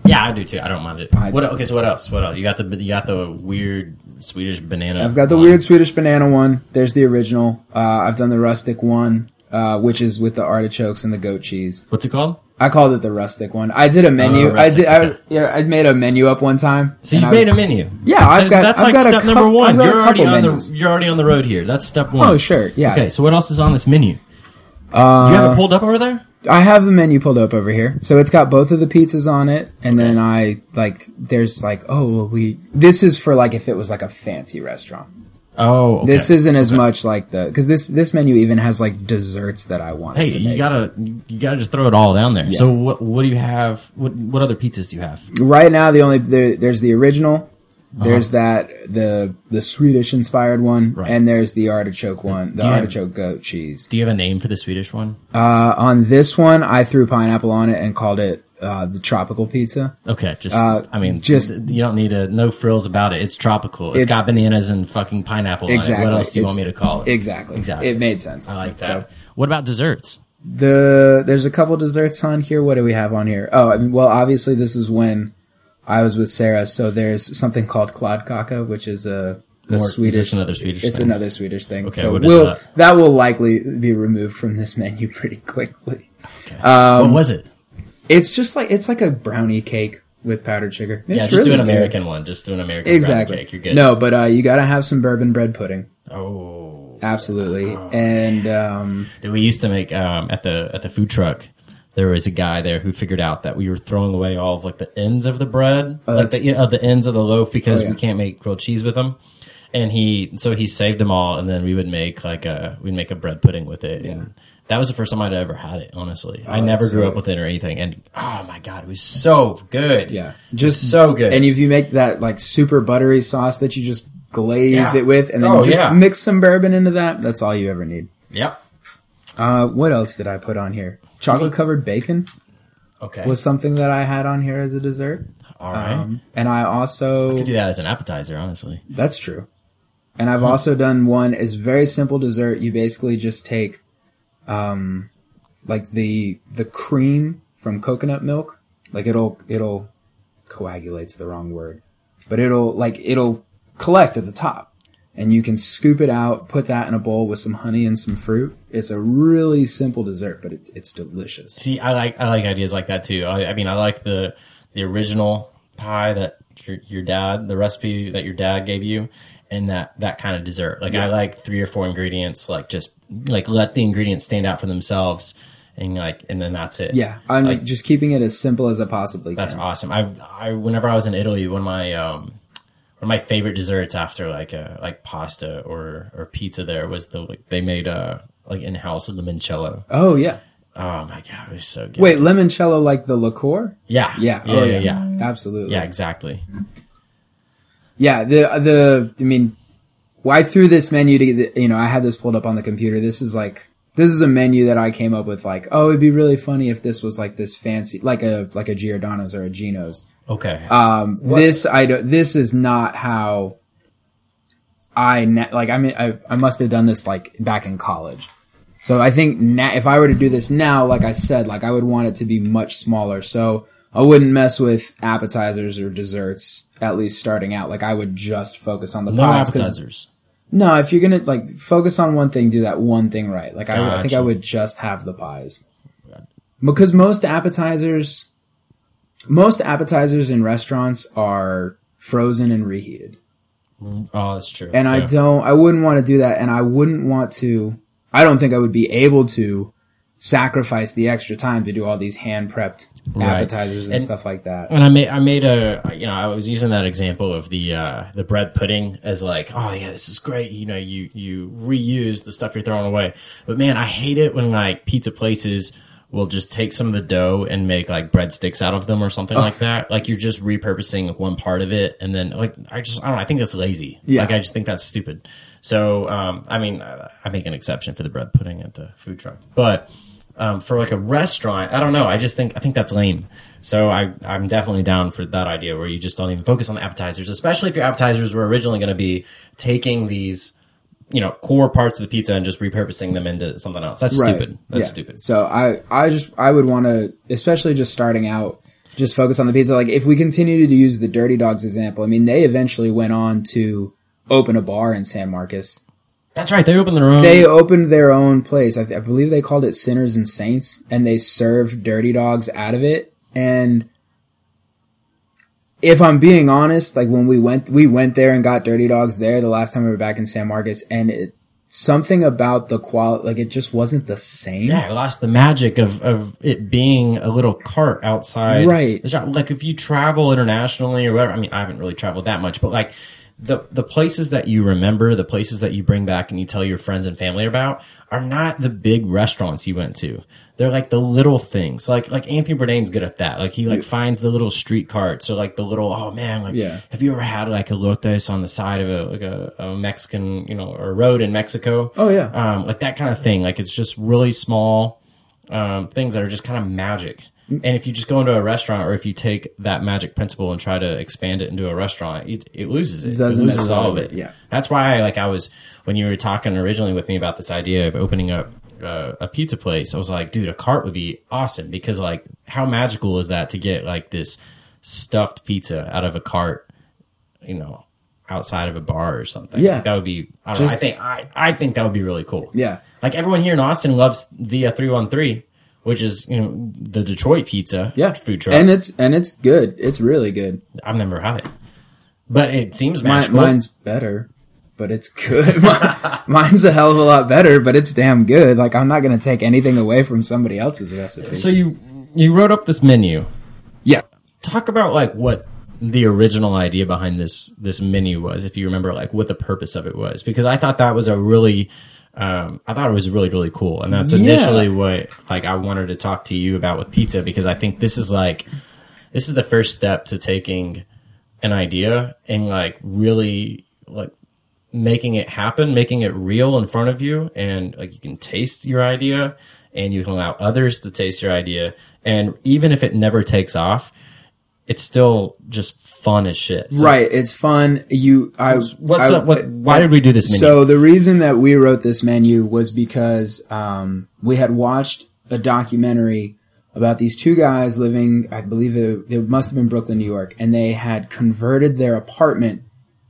Yeah, I do too. I don't mind it. I- what? Okay, so what else? What else? You got the you got the weird Swedish banana. I've got the one. weird Swedish banana one. There's the original. Uh, I've done the rustic one, uh, which is with the artichokes and the goat cheese. What's it called? I called it the rustic one. I did a menu. I Oh, did. I, yeah, I made a menu up one time. So you I was- made a menu. Yeah, I've got. That's I've like got step number one. You're already on menus. the you're already on the road here. That's step one. Oh sure, yeah. Okay, so what else is on this menu? Uh, You have it pulled up over there? I have the menu pulled up over here. So it's got both of the pizzas on it. And then I, like, there's like, oh, well, we, this is for like if it was like a fancy restaurant. Oh, okay. This isn't as much like the, cause this, this menu even has like desserts that I want. Hey, you gotta you gotta just throw it all down there. Yeah. So what what do you have? What what other pizzas do you have? right now, the only, there, there's the original. Uh-huh. There's that, the, the Swedish inspired one. Right. And there's the artichoke one, the you have- artichoke goat cheese. Do you have a name for the Swedish one? Uh, on this one, I threw pineapple on it and called it, uh, the tropical pizza. Okay, just Uh, I mean, just- you don't need a no frills about it. It's tropical. it's It's- got bananas and fucking pineapple Exactly. on it. What else do you It's- want me to call it? Exactly. Exactly. It made sense. I like that. So, What about desserts? The there's a couple desserts on here. What do we have on here? Oh, I mean, well, obviously this is when I was with Sarah. So there's something called kladdkaka, which is a a Or is Swedish. this another Swedish It's thing? another Swedish thing. Okay, so we'll that? that will likely be removed from this menu pretty quickly. what Um, was it? It's just like it's like a brownie cake with powdered sugar. It's Yeah, just really do an good. American one. Just do an American Exactly. brownie cake. You're good. No, but uh, you gotta have some bourbon bread pudding. Oh. Absolutely. And um, Dude, we used to make um, at the at the food truck. There was a guy there who figured out that we were throwing away all of like the ends of the bread, Oh, like the you know, of the ends of the loaf because Oh, yeah. we can't make grilled cheese with them. And he so he saved them all, and then we would make like a we'd make a bread pudding with it. And that was the first time I'd ever had it. Honestly, I never Oh, grew up with it or anything. And oh my god, it was so good. yeah, just so good. And if you make that like super buttery sauce that you just glaze Yeah. it with, and then Oh, just yeah. mix some bourbon into that, that's all you ever need. Yep. Uh, what else did I put on here? Chocolate covered bacon Okay. was something that I had on here as a dessert. all right. Um, and I also Could do that as an appetizer, honestly. That's true. And I've also done one. It's very simple dessert. You basically just take, um, like the the cream from coconut milk. Like it'll it'll coagulates the wrong word, but it'll like it'll collect at the top, and you can scoop it out, put that in a bowl with some honey and some fruit. It's a really simple dessert, but it, it's delicious. See, I like I like ideas like that too. I, I mean, I like the the original pie that your your dad, the recipe that your dad gave you, and that that kind of dessert. Like I like three or four ingredients. Like just like let the ingredients stand out for themselves, and like and then that's it. Yeah, I'm Like- just keeping it as simple as I possibly can. that's awesome. I I whenever I was in Italy, one of my um one of my favorite desserts after like uh like pasta or or pizza there was the like they made uh like in house limoncello. Oh yeah. Oh my god, it was so good. Wait, limoncello like the liqueur? yeah, Yeah. yeah, oh, yeah, yeah. yeah. Absolutely. Yeah, exactly. Yeah. The the I mean, why threw this menu to get the, you know I had this pulled up on the computer. This is like this is a menu that I came up with. Like, oh, it'd be really funny if this was like this fancy, like a like a Giordano's or a Gino's. Okay. Um, this I don't. This is not how I na- like. I mean, I I must have done this like back in college. So I think na- if I were to do this now, like I said, like I would want it to be much smaller. So I wouldn't mess with appetizers or desserts. At least starting out, like I would just focus on the no pies. appetizers. No, if you're gonna like focus on one thing, do that one thing right. Like I, I think I would just have the pies because most appetizers, most appetizers in restaurants are frozen and reheated, mm, Oh, that's true. and I don't. I wouldn't want to do that, and I wouldn't want to. I don't think I would be able to sacrifice the extra time to do all these hand prepped Right. appetizers and, And- stuff like that. And I made I made a you know I was using that example of the uh, the bread pudding as like oh yeah this is great. You know you you reuse the stuff you're throwing away. But man I hate it when like pizza places will just take some of the dough and make like breadsticks out of them or something like that. Like you're just repurposing like, one part of it and then like I just I don't know I think that's lazy. Yeah. like I just think that's stupid. So um, I mean I, I make an exception for the bread pudding at the food truck. But um, for like a restaurant, I don't know. I just think I think that's lame. So I I'm definitely down for that idea where you just don't even focus on the appetizers, especially if your appetizers were originally going to be taking these you know core parts of the pizza and just repurposing them into something else. That's stupid. That's Yeah. stupid. So I, I just, I would want to, especially just starting out, just focus on the pizza. Like if we continue to use the Dirty Dogs example, I mean, they eventually went on to open a bar in San Marcos. That's right. They opened their own. They opened their own place. I, th- I believe they called it Sinners and Saints, and they served Dirty Dogs out of it. And if I'm being honest, like when we went, we went there and got Dirty Dogs there the last time we were back in San Marcos, and it, something about the quality, like it just wasn't the same. yeah, it lost the magic of, of it being a little cart outside. Right. Like if you travel internationally or whatever, I mean, I haven't really traveled that much, but like the, the places that you remember, the places that you bring back and you tell your friends and family about are not the big restaurants you went to. They're like the little things. Like, like Anthony Bourdain's good at that. Like he like finds the little street carts or like the little, oh man, like, Yeah. have you ever had like elotes on the side of a, like a, a Mexican, you know, or a road in Mexico? Oh, yeah. um, like that kind of thing. Like it's just really small um, things that are just kind of magic. And if you just go into a restaurant, or if you take that magic principle and try to expand it into a restaurant, it, it loses it. It, doesn't loses all of it. yeah. that's why, like, I was when you were talking originally with me about this idea of opening up uh, a pizza place. I was like, dude, a cart would be awesome because, like, how magical is that to get like this stuffed pizza out of a cart? You know, outside of a bar or something. Yeah. Like, that would be. I don't know. I think I I think that would be really cool. Yeah. Like everyone here in Austin loves Via Three One Three, which is you know the Detroit pizza Yeah. food truck. And it's and it's good. It's really good. I've never had it, but it seems Mine, mine's better, but it's good. Mine's a hell of a lot better, but it's damn good. Like I'm not gonna take anything away from somebody else's recipe. so you you wrote up this menu. yeah. talk about like what the original idea behind this this menu was if you remember like what the purpose of it was because i thought that was a really um, i thought it was really really cool. And that's Yeah. initially what like i wanted to talk to you about with pizza because i think this is like this is the first step to taking an idea and like really like making it happen, making it real in front of you, and like you can taste your idea, and you can allow others to taste your idea, and even if it never takes off, it's still just fun as shit. So Right. It's fun. You, I, was. What's I- up? What? Why did we do this menu? So the reason that we wrote this menu was because um, we had watched a documentary about these two guys living, I believe it, it must have been Brooklyn, New York, and they had converted their apartment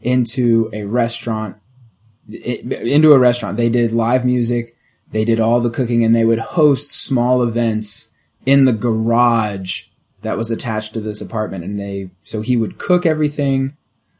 into a restaurant. i- Into a restaurant. They did live music. They did all the cooking, and they would host small events in the garage that was attached to this apartment. And they, so he would cook everything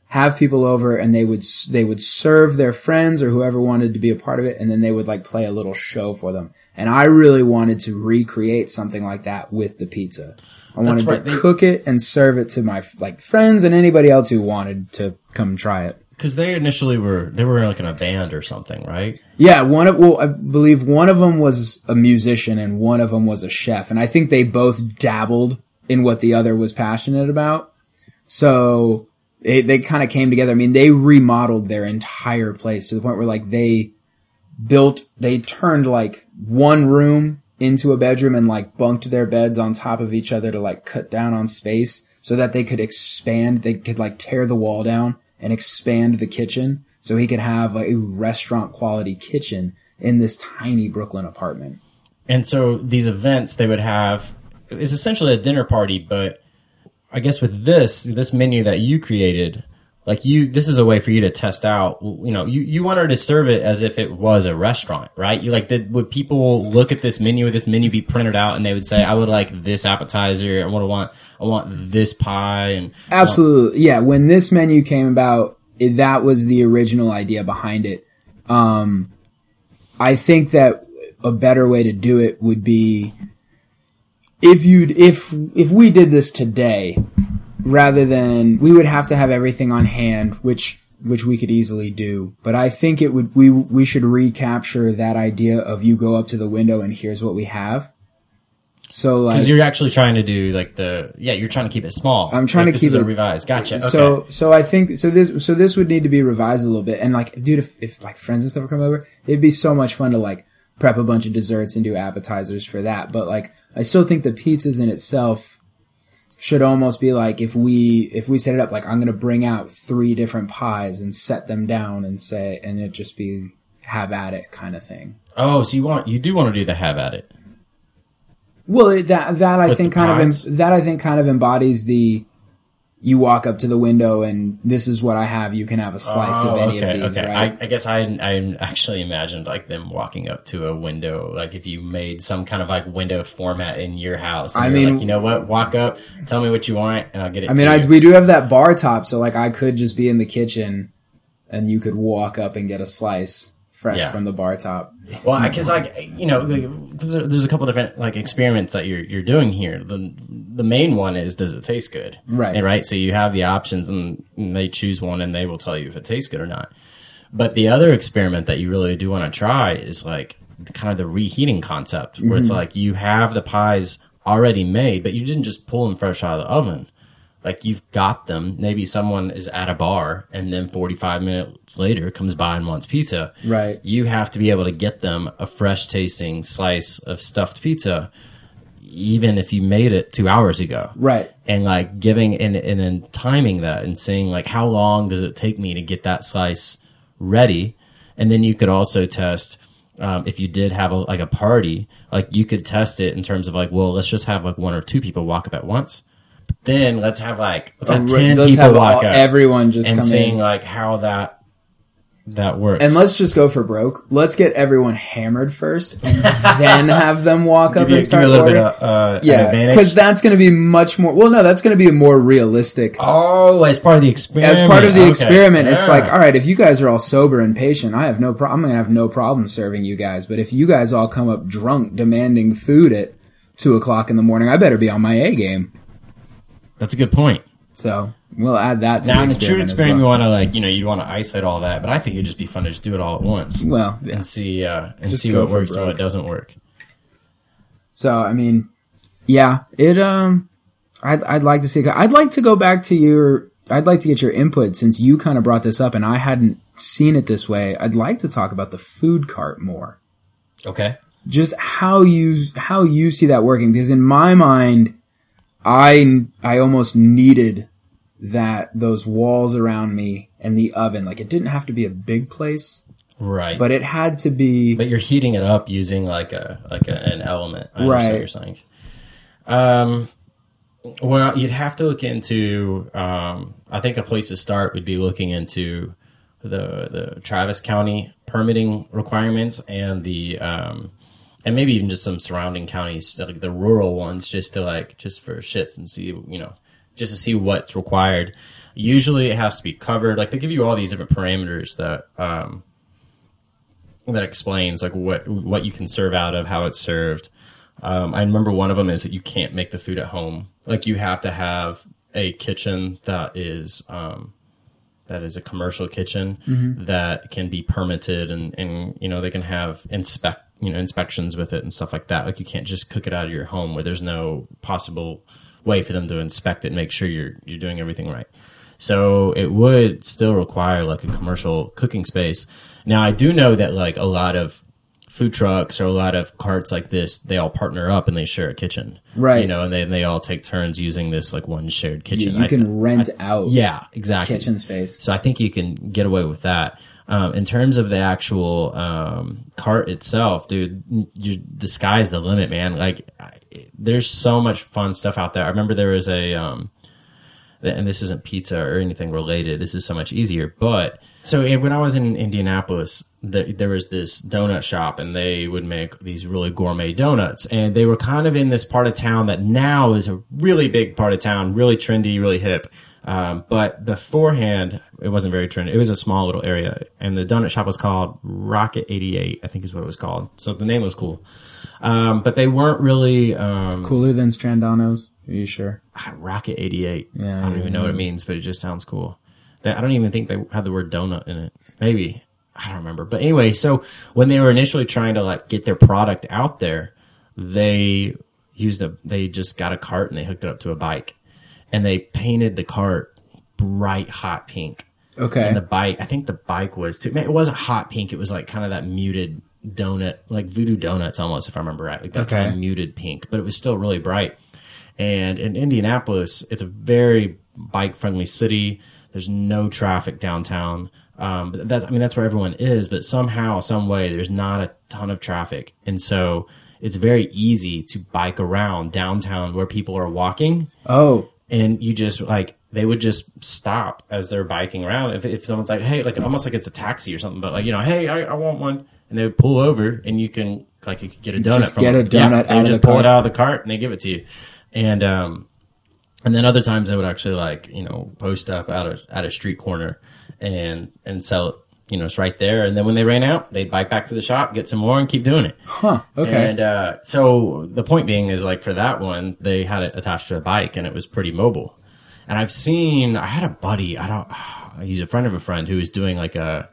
have people over and they would they would serve their friends or whoever wanted to be a part of it and then they would like play a little show for them and i really wanted to recreate something like that with the pizza i wanted right, to they- cook it and serve it to my like friends and anybody else who wanted to come try it because they initially were they were like in a band or something, right? yeah one of well i believe one of them was a musician and one of them was a chef and i think they both dabbled in what the other was passionate about so they, they kind of came together. I mean, they remodeled their entire place to the point where like they built, they turned like one room into a bedroom and like bunked their beds on top of each other to like cut down on space so that they could expand. They could like tear the wall down and expand the kitchen so he could have like a restaurant quality kitchen in this tiny Brooklyn apartment. And so these events they would have is essentially a dinner party, but I guess with this this menu that you created, like you this is a way for you to test out. You know, you you wanted to serve it as if it was a restaurant, right? You like did would people look at this menu? Would this menu be printed out and they would say, "I would like this appetizer. I want to want I want this pie." And Absolutely. Yeah. When this menu came about, it, that was the original idea behind it. Um, I think that a better way to do it would be if you'd if if we did this today, rather than we would have to have everything on hand, which which we could easily do. But I think it would we we should recapture that idea of you go up to the window and here's what we have. So like because you're actually trying to do like the yeah, you're trying to keep it small. I'm trying Like, to keep it- revised. Gotcha. Okay. So so I think so this so this would need to be revised a little bit and like dude if, if like friends and stuff would come over it'd be so much fun to like prep a bunch of desserts and do appetizers for that but like I still think the pizzas in itself should almost be like if we if we set it up like I'm gonna bring out three different pies and set them down and say and it just be have at it kind of thing. oh, so you want you do want to do the have at it. Well, it, that that I With think kind pies? of that I think kind of embodies the you walk up to the window and this is what I have. You can have a slice of Oh, any okay, of these, okay. right? I, I guess I I actually imagined like them walking up to a window, like if you made some kind of like window format in your house. And I mean- like, you know what? Walk up, tell me what you want, and I'll get it. I mean, I, we do have that bar top, so like I could just be in the kitchen and you could walk up and get a slice fresh Yeah. from the bar top. well, because like you know, like, there's, a, couple different like experiments that you're you're doing here. The the main one is does it taste good? Right. And, right. So you have the options, and, and they choose one, and they will tell you if it tastes good or not. But the other experiment that you really do want to try is like kind of the reheating concept, where Mm-hmm. it's like you have the pies already made, but you didn't just pull them fresh out of the oven. Like you've got them. Maybe someone is at a bar, and then 45 minutes later comes by and wants pizza. Right. You have to be able to get them a fresh tasting slice of stuffed pizza, even if you made it two hours ago Right. and like giving and, and then timing that and saying like how long does it take me to get that slice ready and then you could also test um, if you did have a, like a party like you could test it in terms of like well let's just have like one or two people walk up at once then let's have like let's have ten let's people have walk all- up everyone just and seeing in. like how that that works. And let's just go for broke. Let's get everyone hammered first, and then have them walk up you, and start a little ordering. bit of uh, yeah, because that's going to be much more. Well, no, that's going to be a more realistic. oh, as part of the experiment. As part of the Okay. experiment, it's like, all right, if you guys are all sober and patient, I have no problem. I'm going to have no problem serving you guys. But if you guys all come up drunk, demanding food at two o'clock in the morning, I better be on my A game. That's a good point. So we'll add that to Now, the in the true experiment. experiment, you want to like you know you want to isolate all that, but I think it'd just be fun to just do it all at once Well, yeah. and see uh, and Just see what works and what doesn't work. So I mean, yeah, it um, I'd I'd like to see. I'd like to go back to your. I'd like to get your input since you kind of brought this up and I hadn't seen it this way. I'd like to talk about the food cart more. Okay. Just how you how you see that working because in my mind, I I almost needed that those walls around me and the oven. Like it didn't have to be a big place, Right. but it had to be. but you're heating it up using like a like a, an element. I Right. what you're saying. Um, well, you'd have to look into. Um, I think a place to start would be looking into the the Travis County permitting requirements and the um, and maybe even just some surrounding counties, like the rural ones, just to like just for shits and see you know just to see what's required. Usually, it has to be covered. Like they give you all these different parameters that um, that explains like what what you can serve out of, how it's served. Um, I remember one of them is that you can't make the food at home. Like you have to have a kitchen that is um, that is a commercial kitchen that can be permitted and and you know they can have inspect you know inspections with it and stuff like that. Like you can't just cook it out of your home where there's no possible way for them to inspect it and make sure you're you're doing everything right. So it would still require like a commercial cooking space. Now I do know that like a lot of food trucks or a lot of carts like this, they all partner up and they share a kitchen. Right. You know, and they they all take turns using this like one shared kitchen. you I- can rent out yeah, exactly. kitchen space. So I think you can get away with that. Um, in terms of the actual um, cart itself, dude, you, the sky's the limit, man. Like, I, there's so much fun stuff out there. I remember there was a, um, and this isn't pizza or anything related. This is so much easier. But so when I was in Indianapolis, there, there was this donut shop, and they would make these really gourmet donuts. And they were kind of in this part of town that now is a really big part of town, really trendy, really hip. Um, but beforehand, it wasn't very trendy. It was a small little area, and the donut shop was called Rocket 88, I think is what it was called. So the name was cool. Um, but they weren't really um, Cooler than Strandano's. Are you sure? Rocket 88. Yeah, I don't even know what it means, but it just sounds cool. They, I don't even think they had the word donut in it. Maybe. I don't remember. But anyway, so when they were initially trying to like get their product out there, they used a, they just got a cart and they hooked it up to a bike and they painted the cart bright hot pink. Okay. And the bike, I think the bike was too, man, it wasn't hot pink. It was like kind of that muted donut, like voodoo donuts almost, if I remember right. Like that Okay. kind of muted pink, but it was still really bright. And in Indianapolis, it's a very bike friendly city. There's no traffic downtown. Um, but that's, I mean, that's where everyone is, but somehow, some way, there's not a ton of traffic. And so it's very easy to bike around downtown where people are walking oh, and you just like they would just stop as they're biking around. If, if someone's like, "Hey," like almost like it's a taxi or something, but like you know, "Hey, I, I want one," and they would pull over, and you can like you could get a donut. just from get a them. Yeah, donut they out of just the pull cart. it out of the cart and they give it to you, and um, and then other times they would actually like you know post up out of at a street corner and and sell it. You know, it's right there. And then when they ran out, they'd bike back to the shop, get some more, and keep doing it. huh. Okay. And uh, so the point being is like for that one, they had it attached to a bike and it was pretty mobile. And I've seen, I had a buddy, I don't, he's a friend of a friend who was doing like a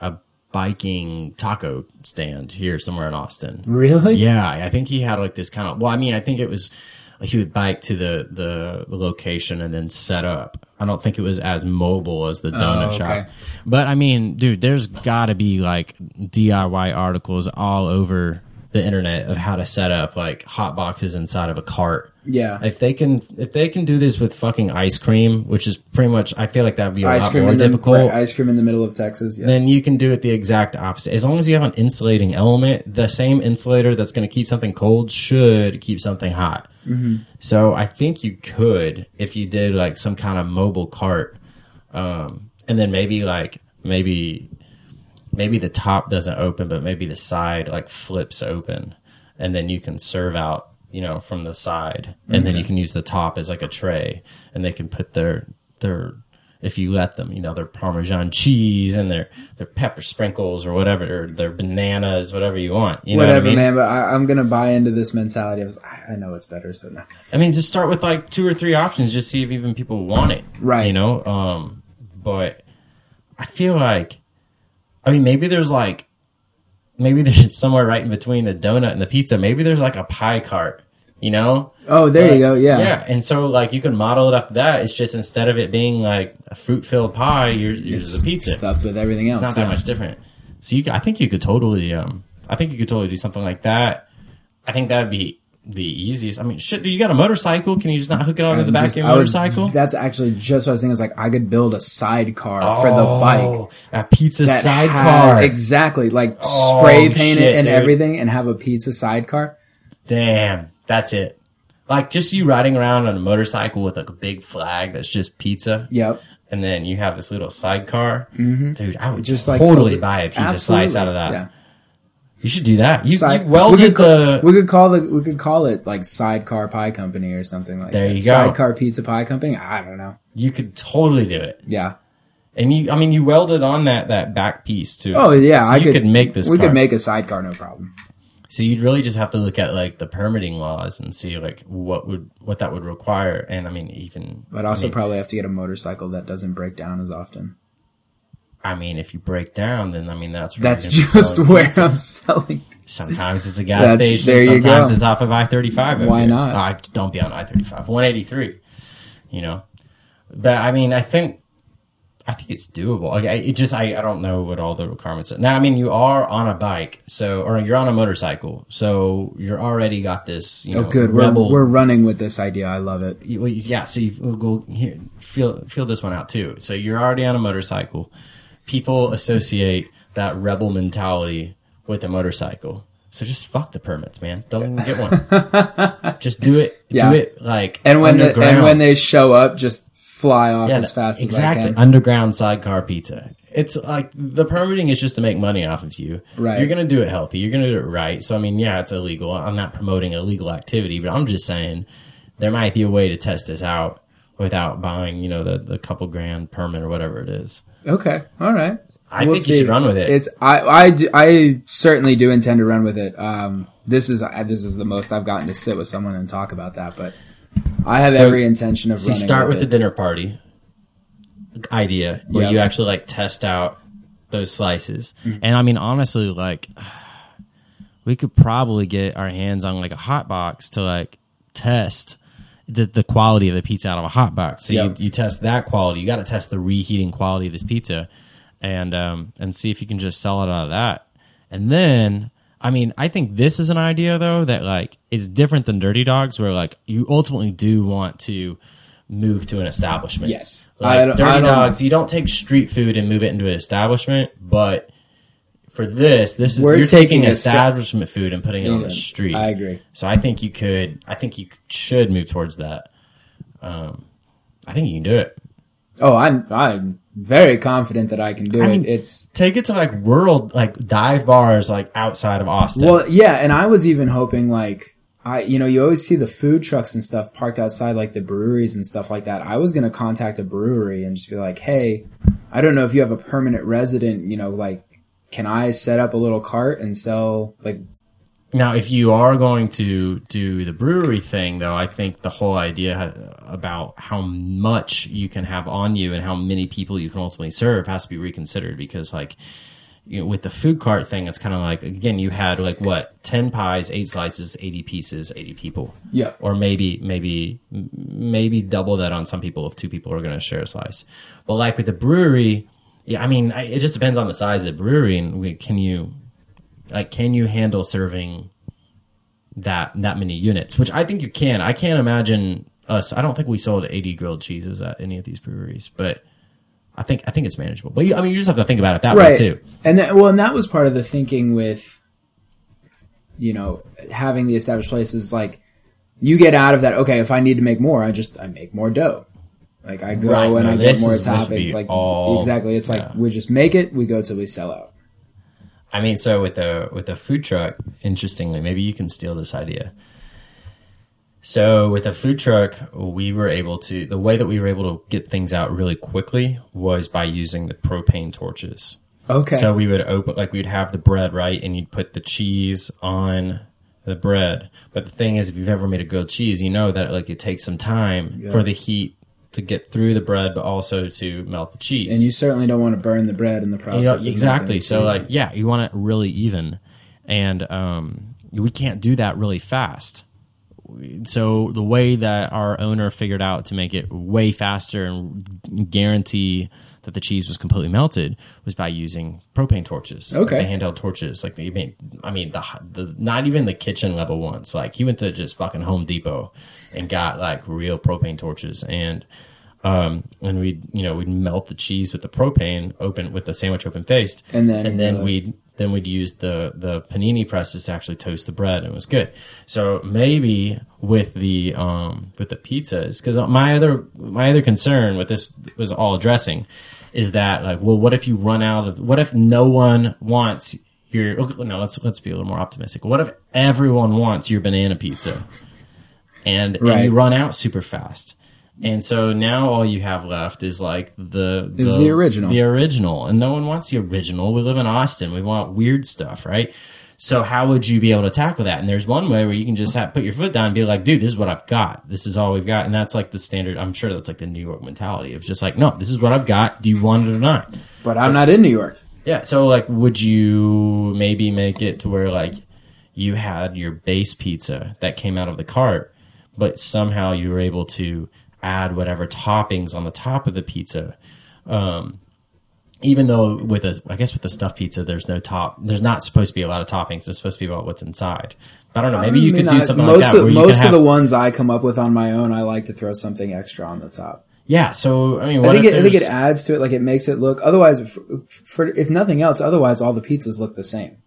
a biking taco stand here somewhere in Austin. really? Yeah, I think he had like this kind of. Well, I mean, I think it was he would bike to the the, the location and then set up. I don't think it was as mobile as the donut Oh, okay. shop. But I mean, dude, there's got to be like DIY articles all over the internet of how to set up like hot boxes inside of a cart Yeah. If they can, if they can do this with fucking ice cream, which is pretty much, I feel like that would be a ice lot cream more the, difficult. right, ice cream in the middle of Texas. Yeah. then you can do it the exact opposite. As long as you have an insulating element, the same insulator that's going to keep something cold should keep something hot. Mm-hmm. So I think you could, if you did like some kind of mobile cart, um, and then maybe like maybe maybe the top doesn't open, but maybe the side like flips open, and then you can serve out, you know, from the side, and then you can use the top as like a tray, and they can put their their if you let them, you know, their Parmesan cheese and their their pepper sprinkles or whatever, or their bananas, whatever you want. You know Whatever, what I mean? man. But I, I'm gonna buy into this mentality. of I, I know it's better, so no. I mean, just start with like two or three options, just see if even people want it. Right. You know, um, but I feel like, I mean, maybe there's like, maybe there's somewhere right in between the donut and the pizza. Maybe there's like a pie cart. You know. Oh, there you go. Yeah. Yeah, and so like you can model it after that. It's just instead of it being like a fruit filled pie, you're, you're It's just a pizza. stuffed with everything else. It's not that much different. So you, I think you could totally, um, I think you could totally do something like that. I think that'd be the easiest. I mean, shit, do you got a motorcycle? Can you just not hook it onto the back just- of your I was- motorcycle? that's actually just what I was thinking. Is like I could build a sidecar for the bike. Oh, a pizza sidecar. exactly, like Oh, spray paint shit, it and dude. everything, and have a pizza sidecar. Damn, that's it. Like just you riding around on a motorcycle with like a big flag that's just pizza, Yep. and then you have this little sidecar. Mm-hmm. Dude, I would Just just like totally buy a pizza slice out of that. Yeah. You should do that. You, Side- you welded we could, the. we could call it we could call it like sidecar pie company or something like There that. you go. Sidecar pizza pie company. I don't know. you could totally do it. Yeah. And you, I mean, you welded on that that back piece too. Oh yeah, So I you could, make this. We car. could make a sidecar, no problem. So you'd really just have to look at like the permitting laws and see like what would what that would require. And I mean, even But also I mean, probably have to get a motorcycle that doesn't break down as often. I mean, if you break down, then I mean that's That's you're gonna be just where pizza. I'm selling. Sometimes it's a gas station. sometimes go. it's off of I thirty five. Why not? Oh, I don't be on I thirty five. One eighty three. You know, but I mean, I think. I think it's doable. Like, I, it just I, I don't know what all the requirements are. Now, I mean, you are on a bike, so or you're on a motorcycle, so you're already got this. You Oh, know, good. We're, we're running with this idea. I love it. you- yeah, so you we'll go here, feel feel this one out too. So you're already on a motorcycle. People associate that rebel mentality with a motorcycle. So just fuck the permits, man. Don't even get one. just do it. Yeah. Do it like And when the, and when they show up, just fly off Yeah, as fast exactly as I can. underground sidecar pizza. It's like the permitting is just to make money off of you. Right. You're gonna do it healthy. You're gonna do it right. So I mean, yeah, it's illegal. I'm not promoting illegal activity, but I'm just saying there might be a way to test this out without buying, you know, the the couple grand permit or whatever it is. Okay. All right. I will think you should run with it. It's I I do, I certainly do intend to run with it. Um, this is this is the most I've gotten to sit with someone and talk about that, but I have So- every intention of So you start with with the dinner party idea where Yep. you actually like test out those slices. Mm-hmm. And I mean, honestly, like we could probably get our hands on like a hot box to like test the, the quality of the pizza out of a hot box. So Yep. you, you test that quality. You got to test the reheating quality of this pizza, and um, and see if you can just sell it out of that. And then, I mean, I think this is an idea though that like is different than Dirty Dogs, where like you ultimately do want to move to an establishment. Yes. like I Dirty I Dogs, you don't take street food and move it into an establishment, but for this, this is We're you're taking taking sta- establishment food and putting it on the street. I agree. So I think you could. I think you should move towards that. Um, I think you can do it. Oh, I'm I'm very confident that I can do I it. mean, it's Take it to like world, like dive bars, like outside of Austin. well, yeah, and I was even hoping like I, you know, you always see the food trucks and stuff parked outside like the breweries and stuff like that. I was gonna contact a brewery and just be like, hey, I don't know if you have a permanent resident, you know, like, can I set up a little cart and sell like Now, if you are going to do the brewery thing, though, I think the whole idea about how much you can have on you and how many people you can ultimately serve has to be reconsidered because, like, you know, with the food cart thing, it's kind of like again, you had like what ten pies, eight slices, eighty pieces, eighty people. Yeah. Or maybe, maybe, maybe double that on some people if two people are going to share a slice. But like with the brewery, yeah, I mean, I, it just depends on the size of the brewery and we, can you, like, can you handle serving that that many units, which I think you can. I can't imagine us. I don't think we sold 80 grilled cheeses at any of these breweries, but I think I think it's manageable. But you, I mean, you just have to think about it that way too. And that, well, and that was part of the thinking with, you know, having the established places. Like, you get out of that. Okay, if I need to make more, I just I make more dough. Like I go Right, and no, I get more is- this would be toppings. Like all- exactly, it's like we just make it. We go till we sell out. I mean, so with the with the food truck, interestingly, maybe you can steal this idea. So with a food truck, we were able to the way that we were able to get things out really quickly was by using the propane torches. Okay. So we would open like we'd have the bread right, and you'd put the cheese on the bread. But the thing is, if you've ever made a grilled cheese, you know that like it takes some time Yeah. for the heat to get through the bread, but also to melt the cheese. and you certainly don't want to burn the bread in the You process. know, exactly. So like, yeah, you want it really even, and um, we can't do that really fast. So the way that our owner figured out to make it way faster and guarantee that the cheese was completely melted was by using propane torches. like Okay. the handheld torches. Like they made, I mean, the, the not even the kitchen level ones. Like he went to just fucking Home Depot and got like real propane torches and um, and we'd you know we'd melt the cheese with the propane open with the sandwich open faced, And then, and then uh, we'd then we'd use the the panini presses to actually toast the bread, and it was good. So maybe with the um with the pizzas, because my other my other concern with this was all addressing is that like, well, what if you run out of what if no one wants your okay, no let's let's be a little more optimistic. What if everyone wants your banana pizza? and, and you run out super fast. And so now all you have left is like the Is the original. the original, and no one wants the original. We live in Austin. We want weird stuff, right? So how would you be able to tackle that? And there's one way where you can just have, put your foot down and be like, dude, this is what I've got. This is all we've got. And that's like the standard. I'm sure that's like the New York mentality of just like, no, this is what I've got. Do you want it or not? but I'm not in New York. Yeah. So like, would you maybe make it to where like you had your base pizza that came out of the cart, but somehow you were able to add whatever toppings on the top of the pizza. Um, even though with a, I guess with the stuffed pizza, there's no top, there's not supposed to be a lot of toppings. It's supposed to be about what's inside. But I don't know. Maybe you I mean, could do I- something most like that. Of, most could of the ones I come up with on my own, I like to throw something extra on the top. yeah. So I mean, I think if it, I think it adds to it, like it makes it look. Otherwise, for, for if nothing else, otherwise all the pizzas look the same.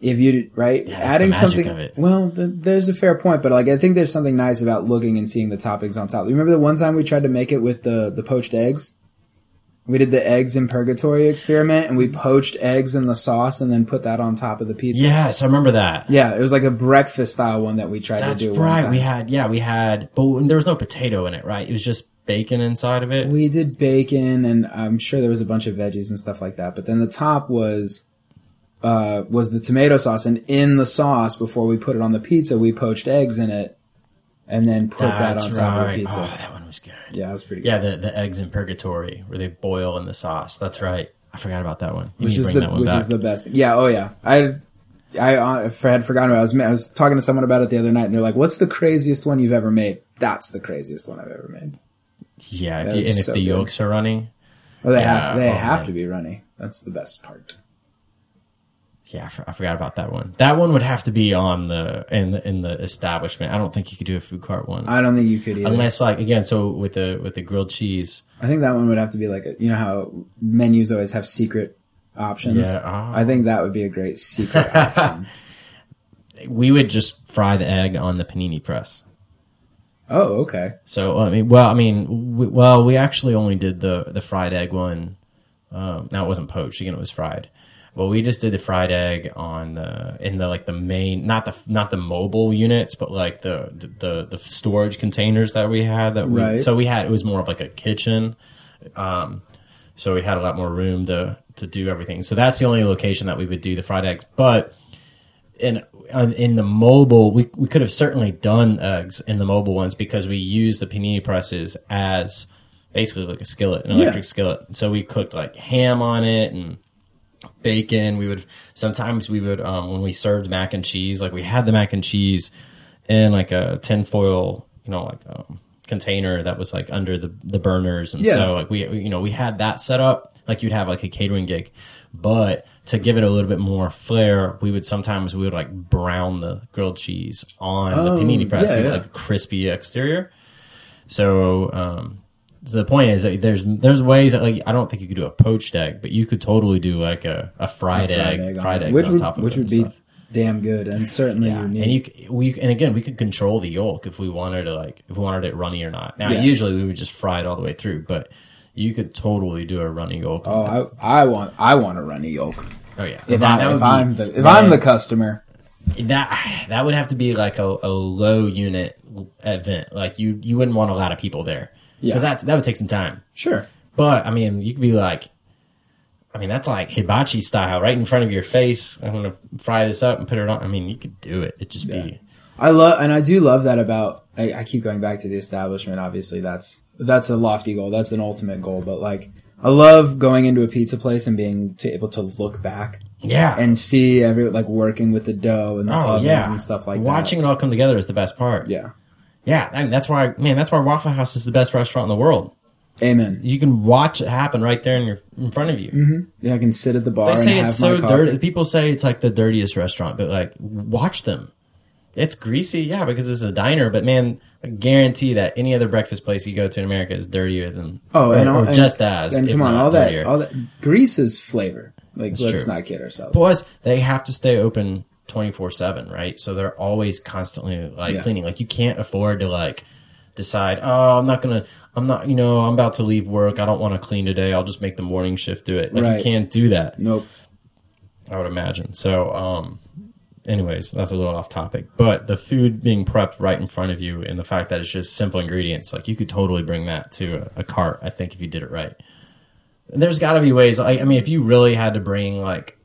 If you right that's adding something, well, th- there's a fair point, but like I think there's something nice about looking and seeing the toppings on top. Remember the one time we tried to make it with the the poached eggs? We did the eggs in purgatory experiment, and we poached eggs in the sauce, and then put that on top of the pizza. Yes, I remember that. Yeah, it was like a breakfast style one that we tried That's to do. Right. We had yeah, we had, but there was no potato in it, right? It was just bacon inside of it. We did bacon, and I'm sure there was a bunch of veggies and stuff like that. But then the top was uh, was the tomato sauce, and in the sauce, before we put it on the pizza, we poached eggs in it, and then put that on top of the pizza. Oh, that one was. Yeah, it was pretty good. Yeah, the the eggs in purgatory where they boil in the sauce. That's right. I forgot about that one. You which is the which back. is the best. Yeah. Oh yeah. I I had forgotten about. It. I was I was talking to someone about it the other night, and they're like, "What's the craziest one you've ever made?" That's the craziest one I've ever made. yeah, if you, and if so the good. yolks are running, Oh, they Yeah, have they oh, have man. to be runny. That's the best part. Yeah, I, forgot about that one. That one would have to be on the in the in the establishment. I don't think you could do a food cart one I don't think you could either. unless like again. So with the with the grilled cheese, I think that one would have to be like a, you know how menus always have secret options. Yeah, oh. I think that would be a great secret option. we would just fry the egg on the panini press. Oh, okay. So I mean, well, I mean, we, well, we actually only did the the fried egg one. Um, now it wasn't poached; again, it was fried. Well, we just did the fried egg on the in the like the main, not the not the mobile units, but like the the the storage containers that we had. That we, Right. so we had it was more of like a kitchen. Um, so we had a lot more room to to do everything. So that's the only location that we would do the fried eggs, but in in the mobile, we we could have certainly done eggs in the mobile ones because we used the panini presses as basically like a skillet, an electric skillet. So we cooked like ham on it and bacon. We would sometimes we would um, when we served mac and cheese, like we had the mac and cheese in like a tinfoil, you know, like um, container that was like under the the burners, and Yeah. so like we you know we had that set up. like you'd have like a catering gig. But to give it a little bit more flair, we would sometimes we would like brown the grilled cheese on the Oh, panini press, yeah, so you get, yeah. like a crispy exterior. So, um, so the point is that there's there's ways that like I don't think you could do a poached egg, but you could totally do like a, a fried, egg, on fried it, eggs which on would top of which would be stuff. damn good and certainly unique. And you we and again we could control the yolk if we wanted to like if we wanted it runny or not. Now Yeah. usually we would just fry it all the way through, but you could totally do a runny yolk. oh, I, I want I want a runny yolk. oh yeah. If, That- I, if be, I'm the if that- I'm the customer, that that would have to be like a, a low unit event. Like you you wouldn't want a lot of people there because Yeah. that that would take some time. sure. But I mean, you could be like, I mean, that's like hibachi style, right in front of your face. I'm gonna fry this up and put it on. I mean, you could do it. It just be I love, and I do love that about. I, I keep going back to the establishment. Obviously, that's that's a lofty goal. That's an ultimate goal. But like, I love going into a pizza place and being to, able to look back yeah. and see every like working with the dough and the oh ovens yeah, and stuff like that. Watching it all come together is the best part. Yeah. Yeah, I mean, that's why, man, that's why Waffle House is the best restaurant in the world. Amen. You can watch it happen right there in your in front of you. Mm-hmm. Yeah, I can sit at the bar They say and it's so dirty. People say it's like the dirtiest restaurant, but like, watch them. It's greasy, yeah, because it's a diner. But man, I guarantee that any other breakfast place you go to in America is dirtier than, Oh, or, and, all, or and- just as. And come on, all dirtier. that, all that grease is flavor. Like, let's true. not kid ourselves. Plus, they have to stay open twenty four seven, right? So they're always constantly like Yeah. cleaning. Like you can't afford to like decide, oh, I'm not gonna, I'm not, you know, I'm about to leave work. I don't want to clean today. I'll just make the morning shift do it. Like Right. you can't do that. Nope. I would imagine. So, um, anyways, that's a little off topic. But the food being prepped right in front of you and the fact that it's just simple ingredients, like you could totally bring that to a, a cart, I think, if you did it right. There's got to be ways. I, I mean, if you really had to bring like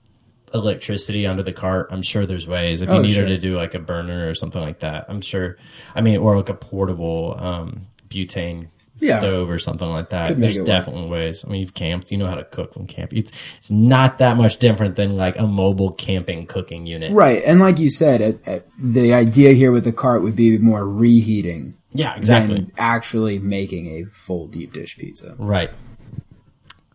electricity under the cart, I'm sure there's ways. If you Oh, needed sure. to do like a burner or something like that, I'm sure. I mean, or like a portable um, butane Yeah. stove or something like that. There's it work. definitely ways. I mean, you've camped, you know how to cook when camping. It's it's not that much different than like a mobile camping cooking unit. Right, and like you said, the idea here with the cart would be more reheating Yeah, exactly. than actually making a full deep dish pizza. Right.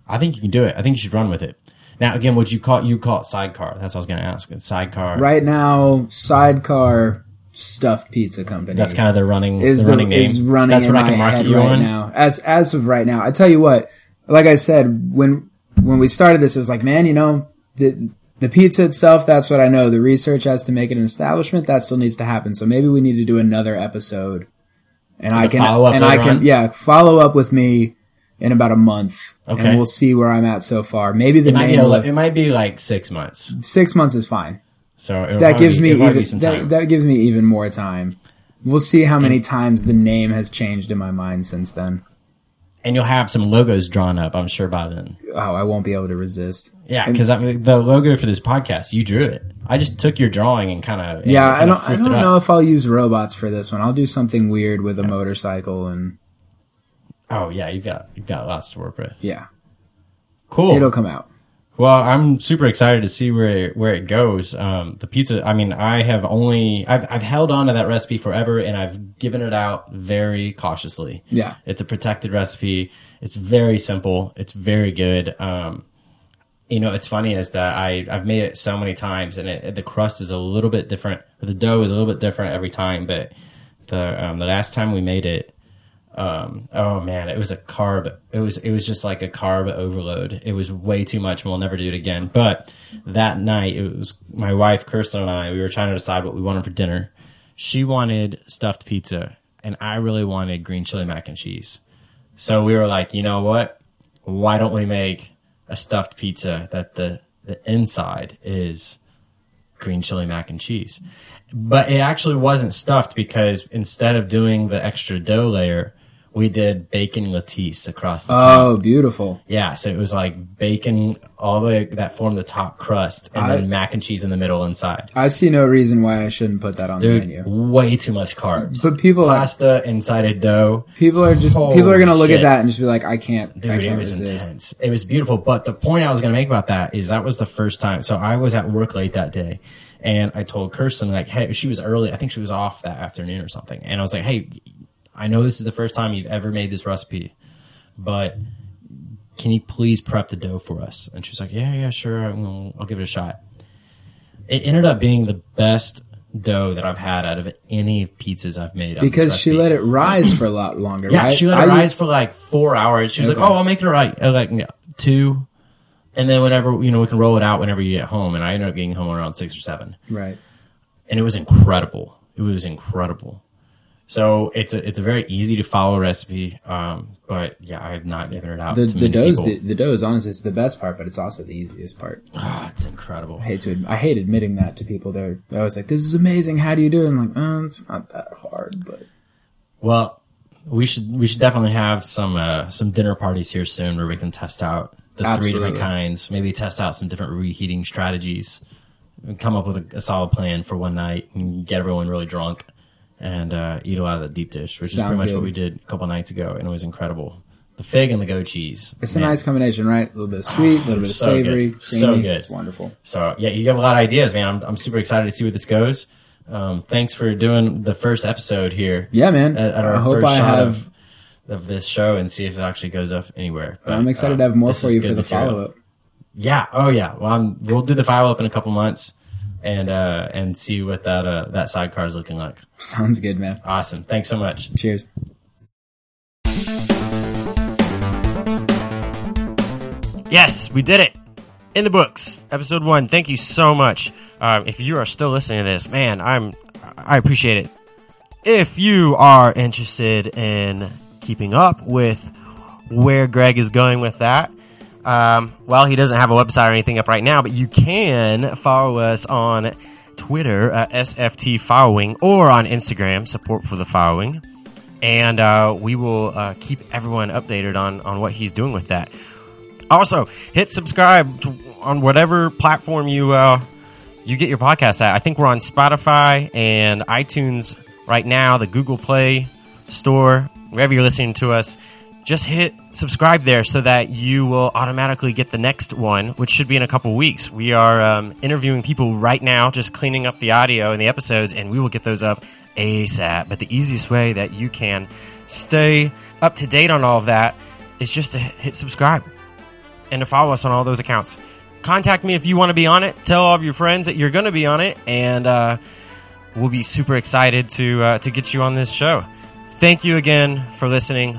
I think you can do it. I think you should run with it. Now, again, would you call? You call it sidecar? That's what I was going to ask. It's sidecar. Right now, Sidecar Stuffed Pizza Company. That's kind of the running is the the, running name. is running That's what I can market you right on. now. As as of right now, I tell you what. Like I said, when when we started this, it was like, man, you know, the the pizza itself. That's what I know. The research as to make it an establishment that still needs to happen. So maybe we need to do another episode, and I can and I can on? yeah follow up with me in about a month, Okay. and we'll see where I'm at so far. Maybe the It might, be name a, will li- have- it might be like six months. six months is fine. So That gives be- me it'll probably be even some that, time. that gives me even more time. We'll see how many times the name has changed in my mind since then. and you'll have some logos drawn up, I'm sure by then. Oh, I won't be able to resist. Yeah, because I mean, the logo for this podcast, you drew it. I just took your drawing and kind of Yeah, I don't. I don't know if I'll use robots for this one. I'll do something weird with a motorcycle and Oh yeah, you've got you've got lots to work with. yeah, Cool. it'll come out. Well, I'm super excited to see where where it goes. Um, the pizza. I mean, I have only I've I've held on to that recipe forever, and I've given it out very cautiously. Yeah. it's a protected recipe. It's very simple. It's very good. Um, you know, it's funny is that I I've made it so many times, and it, the crust is a little bit different. The dough is a little bit different every time, but the um, the last time we made it, um, oh man, it was a carb. It was it was just like a carb overload. It was way too much, and we'll never do it again. But that night, it was my wife Kirsten and I. We were trying to decide what we wanted for dinner. She wanted stuffed pizza, and I really wanted green chili mac and cheese. So we were like, you know what? Why don't we make a stuffed pizza that the the inside is green chili mac and cheese? But it actually wasn't stuffed because instead of doing the extra dough layer, we did bacon lattice across the oh, top. Oh, beautiful. Yeah, so it was like bacon all the way that formed the top crust, and I- then mac and cheese in the middle inside. I see no reason why I shouldn't put that on the Dude, menu. way too much carbs. But people are pasta inside a dough. people are just people are gonna look shit. at that and just be like, I can't, I Dude, it can't was resist. intense. It was beautiful. But the point I was going to make about that is that was the first time. So I was at work late that day and I told Kirsten, like, hey, she was early. I think she was off that afternoon or something. And I was like, hey, I know this is the first time you've ever made this recipe, but can you please prep the dough for us? And she was like, yeah, yeah, sure. I'll, I'll give it a shot. It ended up being the best dough that I've had out of any pizzas I've made. because she let it rise for a lot longer. Yeah, right? she let it I- rise for like four hours. She was Okay. like, "Oh, I'll make it right." Uh, like yeah, two, and then whenever you know we can roll it out whenever you get home. And I ended up getting home around six or seven, Right. and it was incredible. It was incredible. So it's a it's a very easy to follow recipe, um, but yeah, I have not given it out. The the dough's the, the dough is honestly it's the best part, but it's also the easiest part. Ah, it's incredible. I hate to I hate admitting that to people. They're they're always like, "This is amazing. How do you do it?" I'm like, "Oh, it's not that hard." But Well, we should we should definitely have some uh, some dinner parties here soon where we can test out the three different kinds. Maybe test out some different reheating strategies. And come up with a, a solid plan for one night and get everyone really drunk and uh, eat a lot of the deep dish, which is pretty much good. what we did a couple nights ago, and it was incredible. The fig and the goat cheese. it's a nice combination, right? A little bit of sweet, a little bit of so savory, good. creamy. So good. It's wonderful. So yeah, you have a lot of ideas, man. I'm, I'm super excited to see where this goes. Um, thanks for doing the first episode here. Yeah, man. At, at I hope I have. of, of this show and see if it actually goes up anywhere. But, I'm excited uh, to have more for you for the follow up. Yeah. Oh yeah. Well, I'm, we'll do the follow up in a couple months and uh, and see what that uh, that sidecar is looking like. Sounds good, man. Awesome. Thanks so much. Cheers. Yes, we did it. In the books, episode one. Thank you so much. Um, if you are still listening to this, man, I'm I appreciate it. If you are interested in keeping up with where Gregg is going with that, um, well, he doesn't have a website or anything up right now, but you can follow us on Twitter at SFT Following or on Instagram, Support for the Following, and uh, we will uh, keep everyone updated on on what he's doing with that. Also, hit subscribe to, on whatever platform you uh, you get your podcast at. I think we're on Spotify and iTunes right now, the Google Play Store, wherever you're listening to us. Just hit subscribe there so that you will automatically get the next one, which should be in a couple weeks. We are um, interviewing people right now, just cleaning up the audio and the episodes, and we will get those up ASAP. But the easiest way that you can stay up to date on all of that is just to hit subscribe and to follow us on all those accounts. Contact me if you want to be on it. Tell all of your friends that you're going to be on it, and uh, we'll be super excited to uh, to get you on this show. Thank you again for listening.